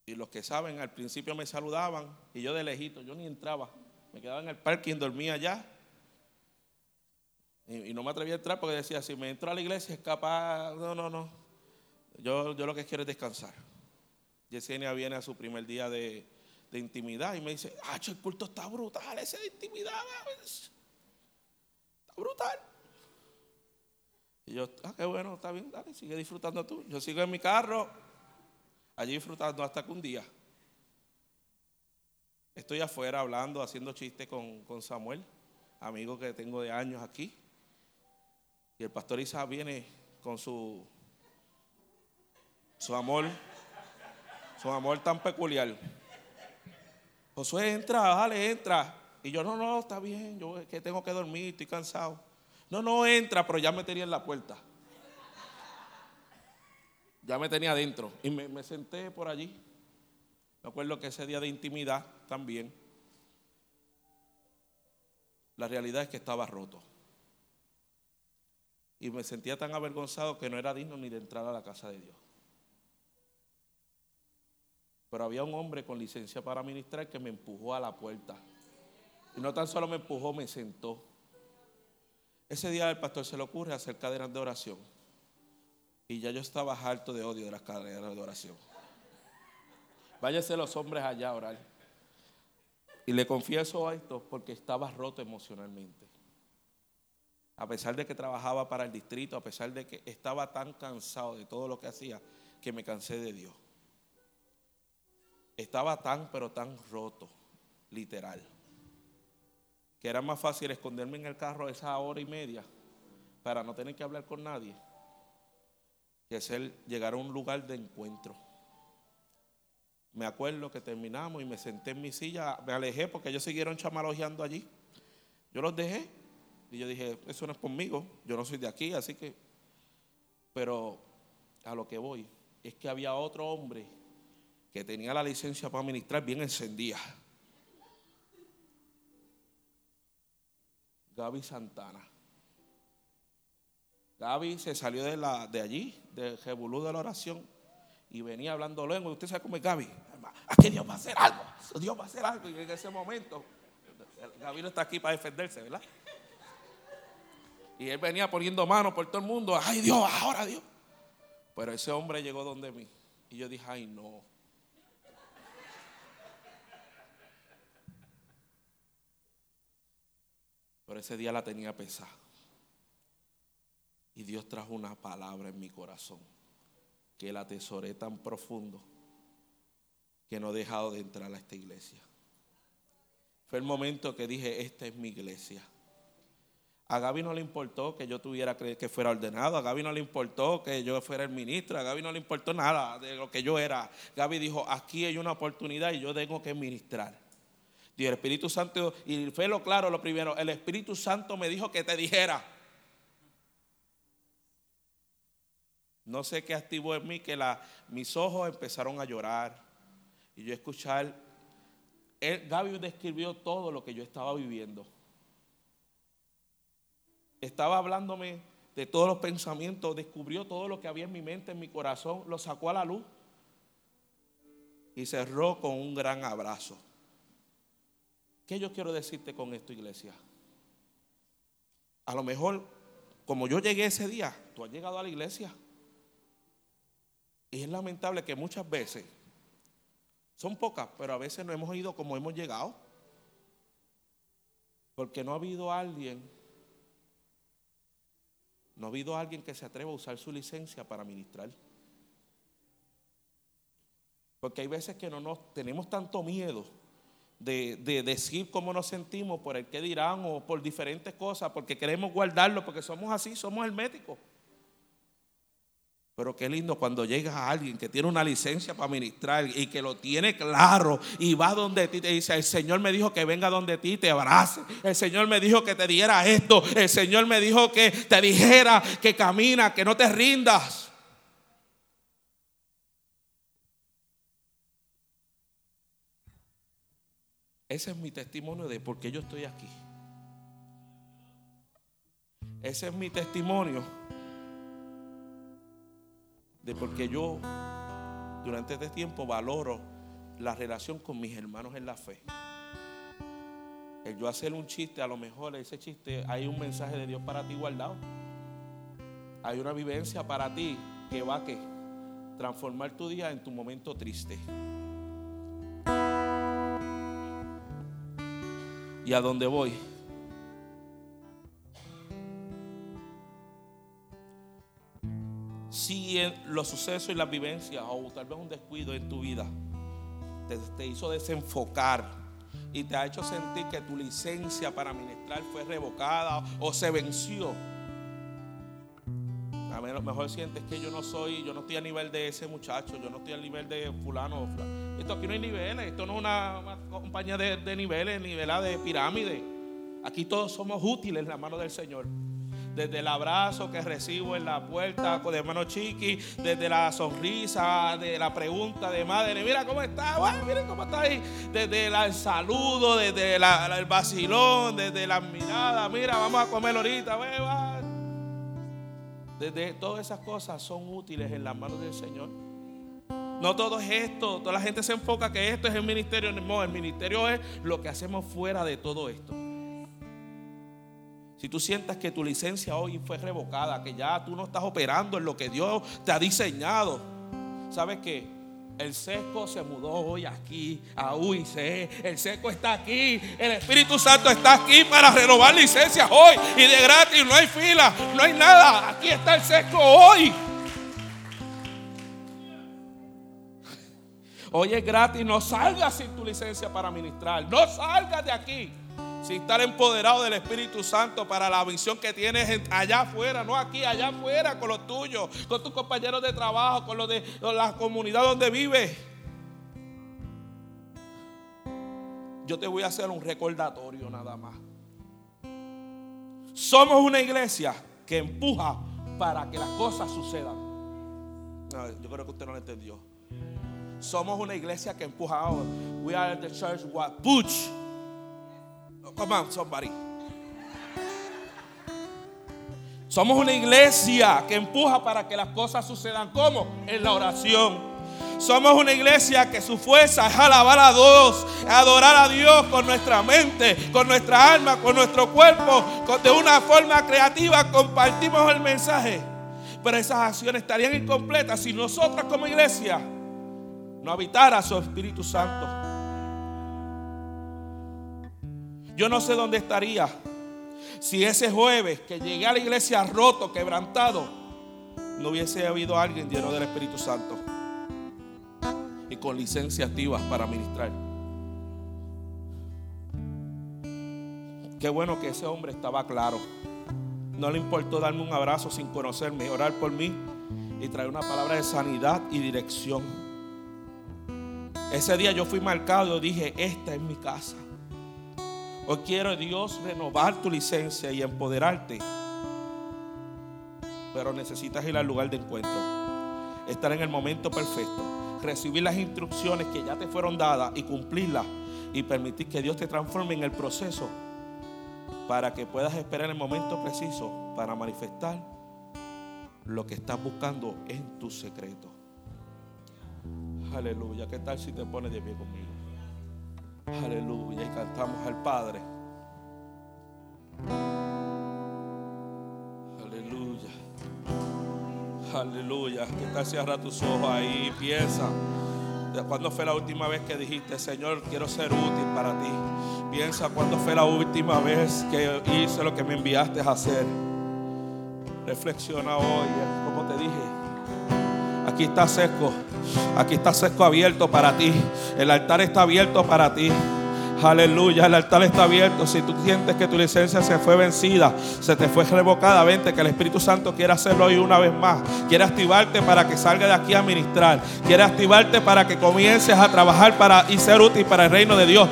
S2: y los que saben, al principio me saludaban y yo de lejito, yo ni entraba. Me quedaba en el parking, dormía allá. Y, no me atrevía a entrar porque decía, si me entro a la iglesia es capaz, no, no, no. Yo, yo lo que quiero es descansar. Yesenia viene a su primer día de, de intimidad y me dice, ah, el culto está brutal, ese de intimidad, está brutal. Y yo, ah, qué bueno, está bien, dale, sigue disfrutando tú. Yo sigo en mi carro, allí disfrutando hasta que un día estoy afuera hablando, haciendo chistes con, con Samuel, amigo que tengo de años aquí. Y el pastor Isa viene con su, su amor, su amor tan peculiar. Josué, entra, dale, entra. Y yo, no, no, está bien, yo es que tengo que dormir, estoy cansado. No, no entra, pero ya me tenía en la puerta. Ya me tenía adentro. Y me, me senté por allí. Me acuerdo que ese día de intimidad también. La realidad es que estaba roto. Y me sentía tan avergonzado que no era digno ni de entrar a la casa de Dios. Pero había un hombre con licencia para ministrar que me empujó a la puerta. Y no tan solo me empujó, me sentó. Ese día el pastor se le ocurre hacer cadenas de oración. Y ya yo estaba harto de odio de las cadenas de oración. Váyase los hombres allá a orar. Y le confieso esto porque estaba roto emocionalmente. A pesar de que trabajaba para el distrito, a pesar de que estaba tan cansado de todo lo que hacía, que me cansé de Dios estaba tan, pero tan roto, literal, que era más fácil esconderme en el carro esa hora y media para no tener que hablar con nadie, que ser llegar a un lugar de encuentro. Me acuerdo que terminamos y me senté en mi silla, me alejé porque ellos siguieron chamalogeando allí. Yo los dejé Y yo dije, eso no es conmigo, yo no soy de aquí, así que... Pero a lo que voy es que había otro hombre que tenía la licencia para ministrar bien encendida. Gaby Santana. Gaby se salió de, la, de allí, de Jebulú de la oración, y venía hablando luego. Usted sabe cómo es Gaby. Aquí Dios va a hacer algo. Dios va a hacer algo. Y en ese momento, Gaby no está aquí para defenderse, ¿verdad? Y él venía poniendo manos por todo el mundo. Ay Dios, ahora Dios. Pero ese hombre llegó donde mí. Y yo dije, ay no. Pero ese día la tenía pesada. Y Dios trajo una palabra en mi corazón que la atesoré tan profundo que no he dejado de entrar a esta iglesia. Fue el momento que dije, esta es mi iglesia. A Gaby no le importó que yo tuviera que fuera ordenado, a Gaby no le importó que yo fuera el ministro, a Gaby no le importó nada de lo que yo era. Gaby dijo, aquí hay una oportunidad y yo tengo que ministrar. Y el Espíritu Santo, y fue lo claro lo primero, el Espíritu Santo me dijo que te dijera. No sé qué activó en mí que la, mis ojos empezaron a llorar y yo escuchar. Gaby describió todo lo que yo estaba viviendo. Estaba hablándome de todos los pensamientos, descubrió todo lo que había en mi mente, en mi corazón, lo sacó a la luz y cerró con un gran abrazo. ¿Qué yo quiero decirte con esto, iglesia? A lo mejor, como yo llegué ese día, tú has llegado a la iglesia. Y es lamentable que muchas veces, son pocas, pero a veces no hemos ido como hemos llegado. Porque no ha habido alguien, no ha habido alguien que se atreva a usar su licencia para ministrar. Porque hay veces que no nos tenemos tanto miedo de, decir cómo nos sentimos por el que dirán o por diferentes cosas, porque queremos guardarlo, porque somos así, somos herméticos. Pero qué lindo cuando llegas a alguien que tiene una licencia para ministrar y que lo tiene claro y va donde ti te dice, el Señor me dijo que venga donde ti te abrace, el Señor me dijo que te diera esto, el Señor me dijo que te dijera que camina, que no te rindas. Ese es mi testimonio de por qué yo estoy aquí. Ese es mi testimonio de por qué yo durante este tiempo valoro la relación con mis hermanos en la fe. El yo hacer un chiste, a lo mejor ese chiste hay un mensaje de Dios para ti guardado. Hay una vivencia para ti que va a transformar tu día en tu momento triste. Y a dónde voy. Si los sucesos y las vivencias, o tal vez un descuido en tu vida, te, hizo desenfocar y te ha hecho sentir que tu licencia para ministrar fue revocada o se venció. A lo mejor sientes que yo no soy, yo no estoy a nivel de ese muchacho, yo no estoy a nivel de fulano. Esto aquí no hay niveles, esto no es una, compañía de, niveles, niveles de pirámide. Aquí todos somos útiles en la mano del Señor. Desde el abrazo que recibo en la puerta con hermano Chiqui, desde la sonrisa, de la pregunta de madre, mira cómo está, miren cómo está ahí, desde el saludo, desde el vacilón, desde la mirada, mira, vamos a comer ahorita, va. Desde todas esas cosas son útiles en las manos del Señor. No todo es esto. Toda la gente se enfoca que esto es el ministerio. El ministerio es lo que hacemos fuera de todo esto. Si tú sientas que tu licencia hoy fue revocada, que ya tú no estás operando en lo que Dios te ha diseñado, ¿sabes qué? El seco se mudó hoy aquí a UIC. El seco está aquí. El Espíritu Santo está aquí para renovar licencias hoy. Y de gratis, no hay fila, no hay nada. Aquí está el seco hoy. Hoy es gratis, no salgas sin tu licencia para ministrar. No salgas de aquí sin estar empoderado del Espíritu Santo para la visión que tienes allá afuera, no aquí, allá afuera, con los tuyos, con tus compañeros de trabajo, con los de la comunidad donde vives. Yo te voy a hacer un recordatorio nada más. Somos una iglesia que empuja para que las cosas sucedan. No, yo creo que usted no lo entendió. Somos una iglesia que empuja. Oh, we are the church what push. Come on, somebody. Somos una iglesia que empuja para que las cosas sucedan. ¿Cómo? En la oración. Somos una iglesia que su fuerza es alabar a Dios, adorar a Dios con nuestra mente, con nuestra alma, con nuestro cuerpo, de una forma creativa compartimos el mensaje. Pero esas acciones estarían incompletas si nosotras como iglesia no habitara su Espíritu Santo. Yo no sé dónde estaría si ese jueves que llegué a la iglesia roto, quebrantado, no hubiese habido alguien lleno del Espíritu Santo y con licencias activas para ministrar. Qué bueno que ese hombre estaba claro. No le importó darme un abrazo sin conocerme, orar por mí y traer una palabra de sanidad y dirección. Ese día yo fui marcado y dije, esta es mi casa. Hoy quiero Dios renovar tu licencia y empoderarte. Pero necesitas ir al lugar de encuentro. Estar en el momento perfecto recibir las instrucciones que ya te fueron dadas y cumplirlas y permitir que Dios te transforme en el proceso para que puedas esperar el momento preciso para manifestar lo que estás buscando en tu secreto. Aleluya. ¿Qué tal si te pones de pie conmigo? Aleluya. Y cantamos al Padre. Aleluya. Que tal cierra tus ojos ahí? Piensa. ¿Cuándo fue la última vez que dijiste, Señor, quiero ser útil para ti? Piensa cuándo fue la última vez que hice lo que me enviaste a hacer. Reflexiona hoy, como te dije. Aquí está seco. Aquí está seco abierto para ti. El altar está abierto para ti. Aleluya, el altar está abierto. Si tú sientes que tu licencia se fue vencida, se te fue revocada, vente que el Espíritu Santo quiere hacerlo hoy una vez más. Quiere activarte para que salga de aquí a ministrar. Quiere activarte para que comiences a trabajar para y ser útil para el reino de Dios.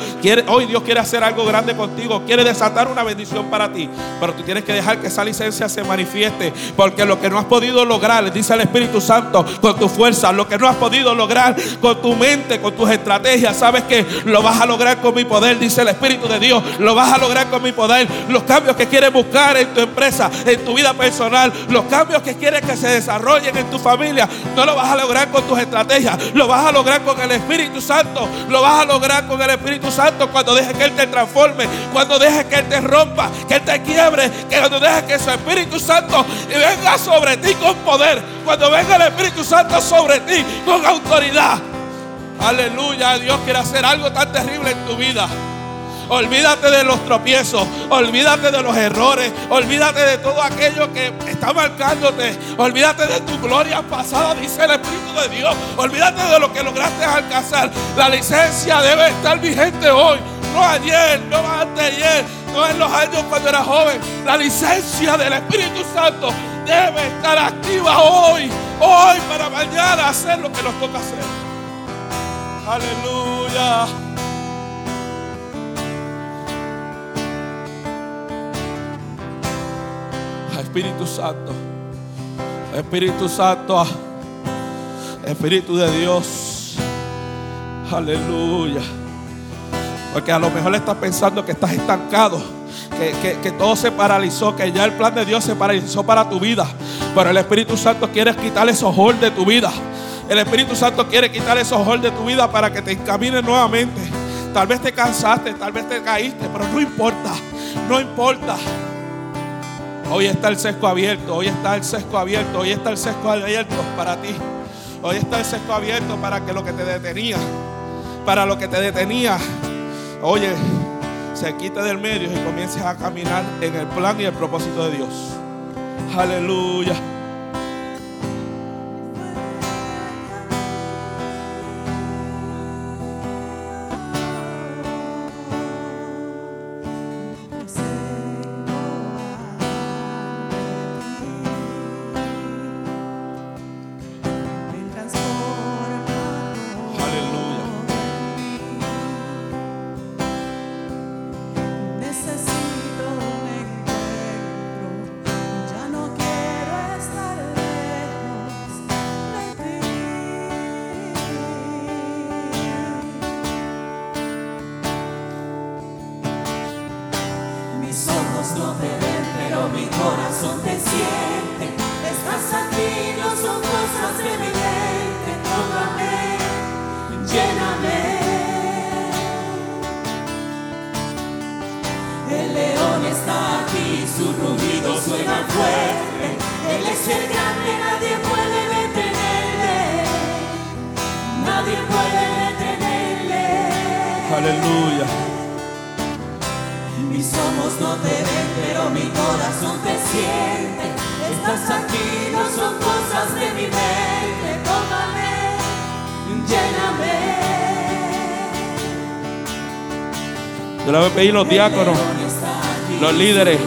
S2: Hoy Dios quiere hacer algo grande contigo. Quiere desatar una bendición para ti. Pero tú tienes que dejar que esa licencia se manifieste. Porque lo que no has podido lograr, dice el Espíritu Santo, con tu fuerza, lo que no has podido lograr con tu mente, con tus estrategias, sabes que lo vas a lograr con mi poder poder, dice el Espíritu de Dios. Lo vas a lograr con mi poder. Los cambios que quieres buscar en tu empresa, en tu vida personal, los cambios que quieres que se desarrollen en tu familia, no lo vas a lograr con tus estrategias, lo vas a lograr con el Espíritu Santo. Lo vas a lograr con el Espíritu Santo cuando dejes que Él te transforme, cuando dejes que Él te rompa, que Él te quiebre, que cuando dejes que su Espíritu Santo venga sobre ti con poder, cuando venga el Espíritu Santo sobre ti con autoridad. Aleluya, Dios quiere hacer algo tan terrible en tu vida. Olvídate de los tropiezos, olvídate de los errores, olvídate de todo aquello que está marcándote, olvídate de tu gloria pasada, dice el Espíritu de Dios, olvídate de lo que lograste alcanzar. La licencia debe estar vigente hoy, no ayer, no antes de ayer, no en los años cuando era joven. La licencia del Espíritu Santo debe estar activa hoy, hoy para mañana hacer lo que nos toca hacer. Aleluya. Espíritu Santo. Espíritu Santo. Espíritu de Dios. Aleluya. Porque a lo mejor estás pensando que estás estancado. Que, que, todo se paralizó, que ya el plan de Dios se paralizó para tu vida. Pero el Espíritu Santo quiere quitar esos ojos de tu vida. El Espíritu Santo quiere quitar esos ojos de tu vida para que te encamines nuevamente. Tal vez te cansaste, tal vez te caíste, pero no importa, no importa. Hoy está el sesco abierto, hoy está el sesco abierto, hoy está el sesco abierto para ti. Hoy está el sesco abierto para que lo que te detenía, para lo que te detenía, oye, se quite del medio y comiences a caminar en el plan y el propósito de Dios. Aleluya. Yo le voy a pedir los diáconos, los líderes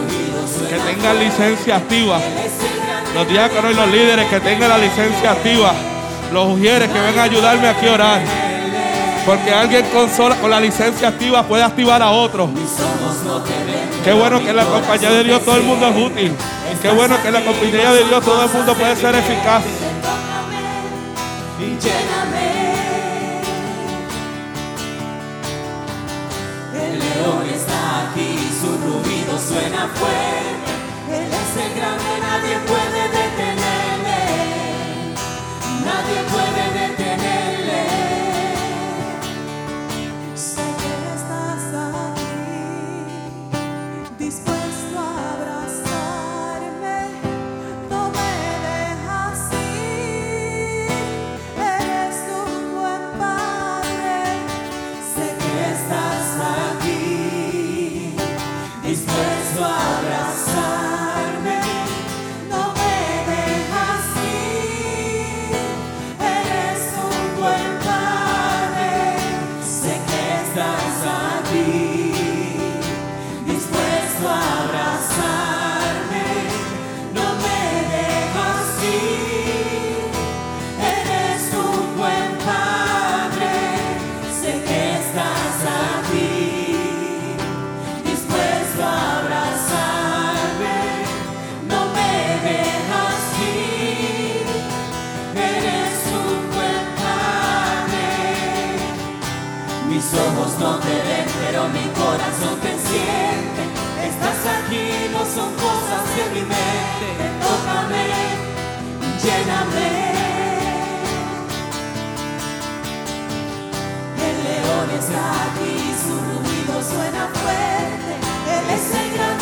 S2: que tengan licencia activa. Los diáconos y los líderes que tengan la licencia activa. Los ujieres que vengan a ayudarme aquí a orar. Porque alguien con, con la licencia activa puede activar a
S3: otros.
S2: Qué bueno que la compañía de Dios todo el mundo es útil. Qué bueno que en la compañía de Dios todo el mundo puede ser eficaz.
S3: suena fuerte, Él es el grande, nadie puede detener. aquí no son cosas de mi mente. Tócame, lléname. El león está aquí, su ruido suena fuerte. Él es el gran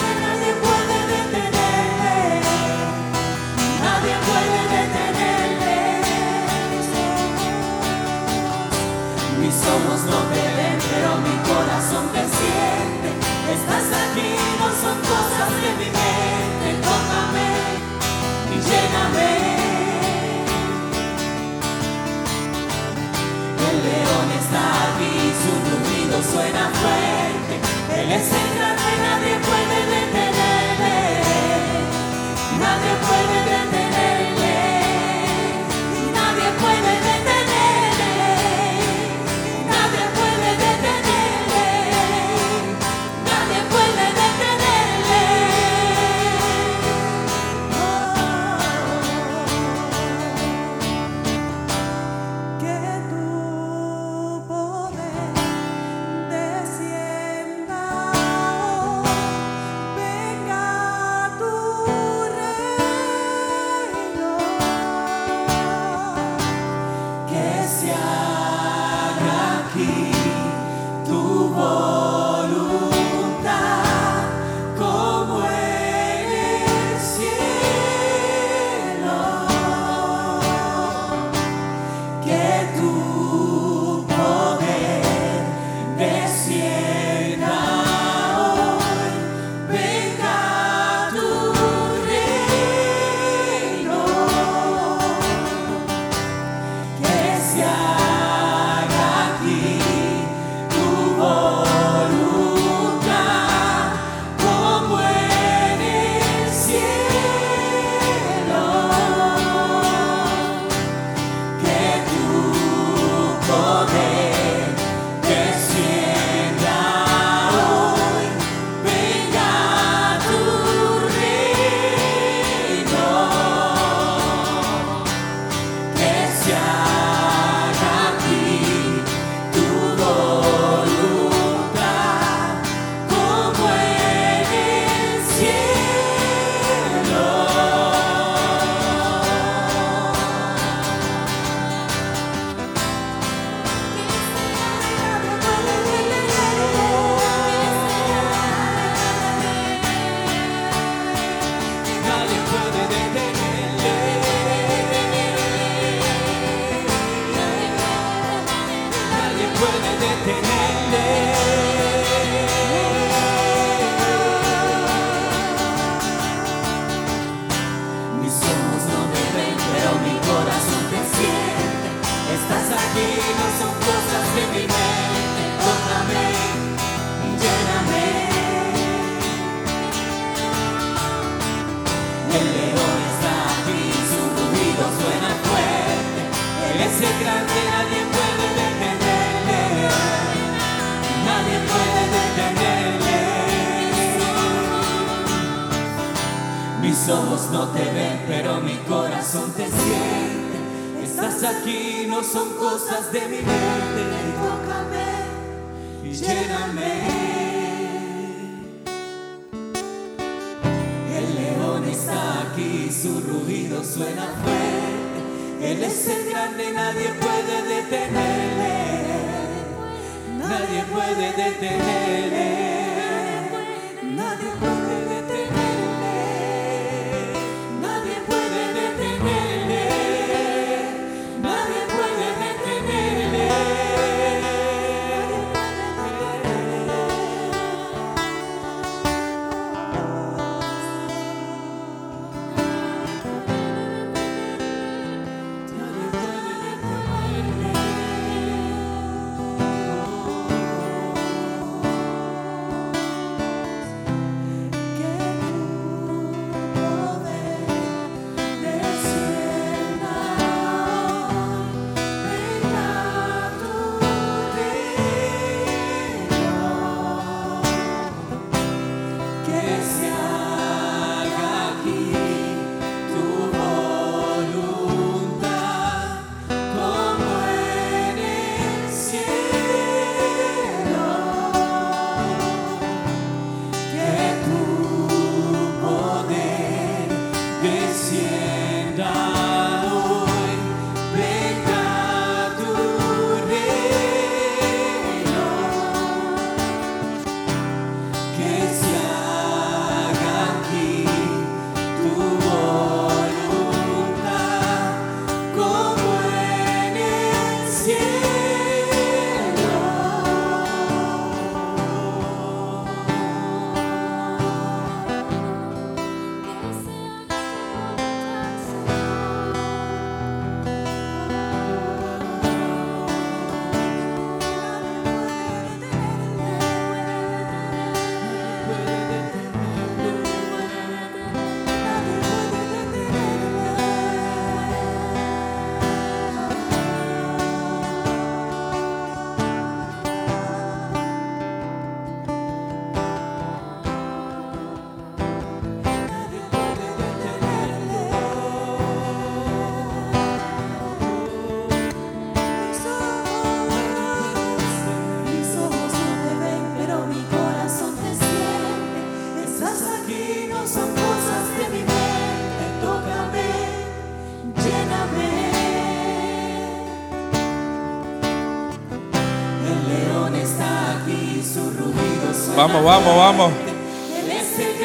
S2: Vamos, vamos, vamos.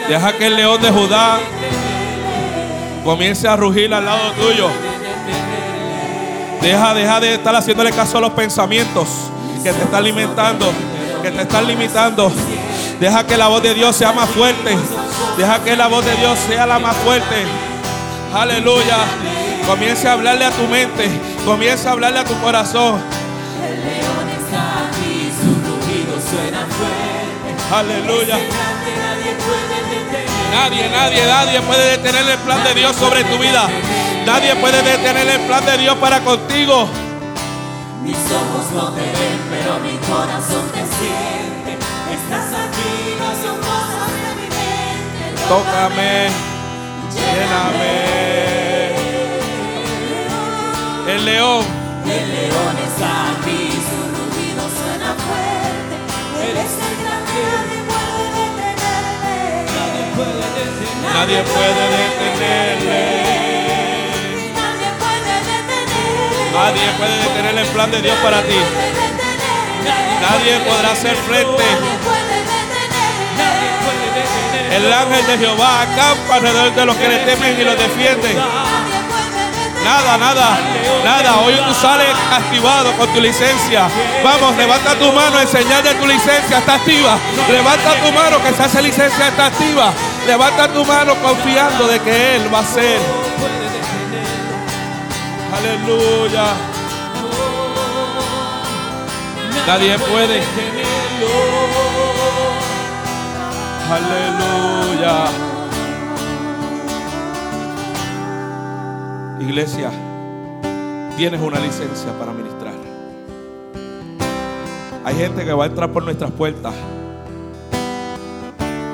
S2: Deja que el león de Judá comience a rugir al lado tuyo. Deja, deja de estar haciéndole caso a los pensamientos que te están alimentando, que te están limitando. Deja que la voz de Dios sea más fuerte. Deja que la voz de Dios sea la más fuerte. Aleluya. Comience a hablarle a tu mente. Comience a hablarle a tu corazón. Aleluya.
S3: Nadie.
S2: Nadie, nadie, puede detener el plan de Dios sobre tu vida. Nadie puede detener el plan de Dios para contigo.
S3: Mis ojos no te ven, pero mi corazón te siente. Estás aquí, no son cosas de mi mente.
S2: Tócame, lléname. El león,
S3: El león está aquí, su rugido suena fuerte. Él es el nadie puede detenerle.
S2: Nadie puede detener el plan de Dios para ti. Nadie podrá hacer frente. El ángel de Jehová acampa alrededor de los que le temen y los defiende. Nada, nada, nada. Hoy tú sales activado con tu licencia. Vamos, levanta tu mano en señal de tu licencia está activa. Levanta tu mano que esa licencia está activa. Levanta tu mano confiando de que Él va a hacer. Aleluya. Nadie puede. Aleluya. Iglesia, tienes una licencia para ministrar. Hay gente que va a entrar por nuestras puertas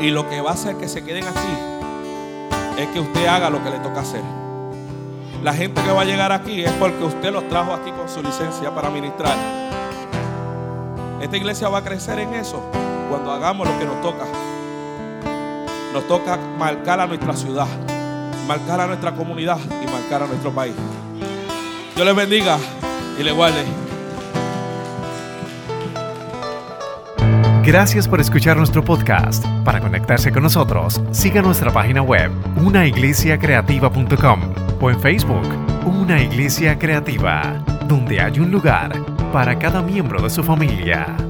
S2: y lo que va a hacer que se queden aquí es que usted haga lo que le toca hacer. La gente que va a llegar aquí es porque usted los trajo aquí con su licencia para ministrar. Esta iglesia va a crecer en eso cuando hagamos lo que nos toca. Nos toca marcar a nuestra ciudad, marcar a nuestra comunidad y marcar a nuestro país. Dios les bendiga y le guarde.
S1: Gracias por escuchar nuestro podcast. Para conectarse con nosotros, siga nuestra página web, unaiglesiacreativa.com o en Facebook, Una Iglesia Creativa, donde hay un lugar para cada miembro de su familia.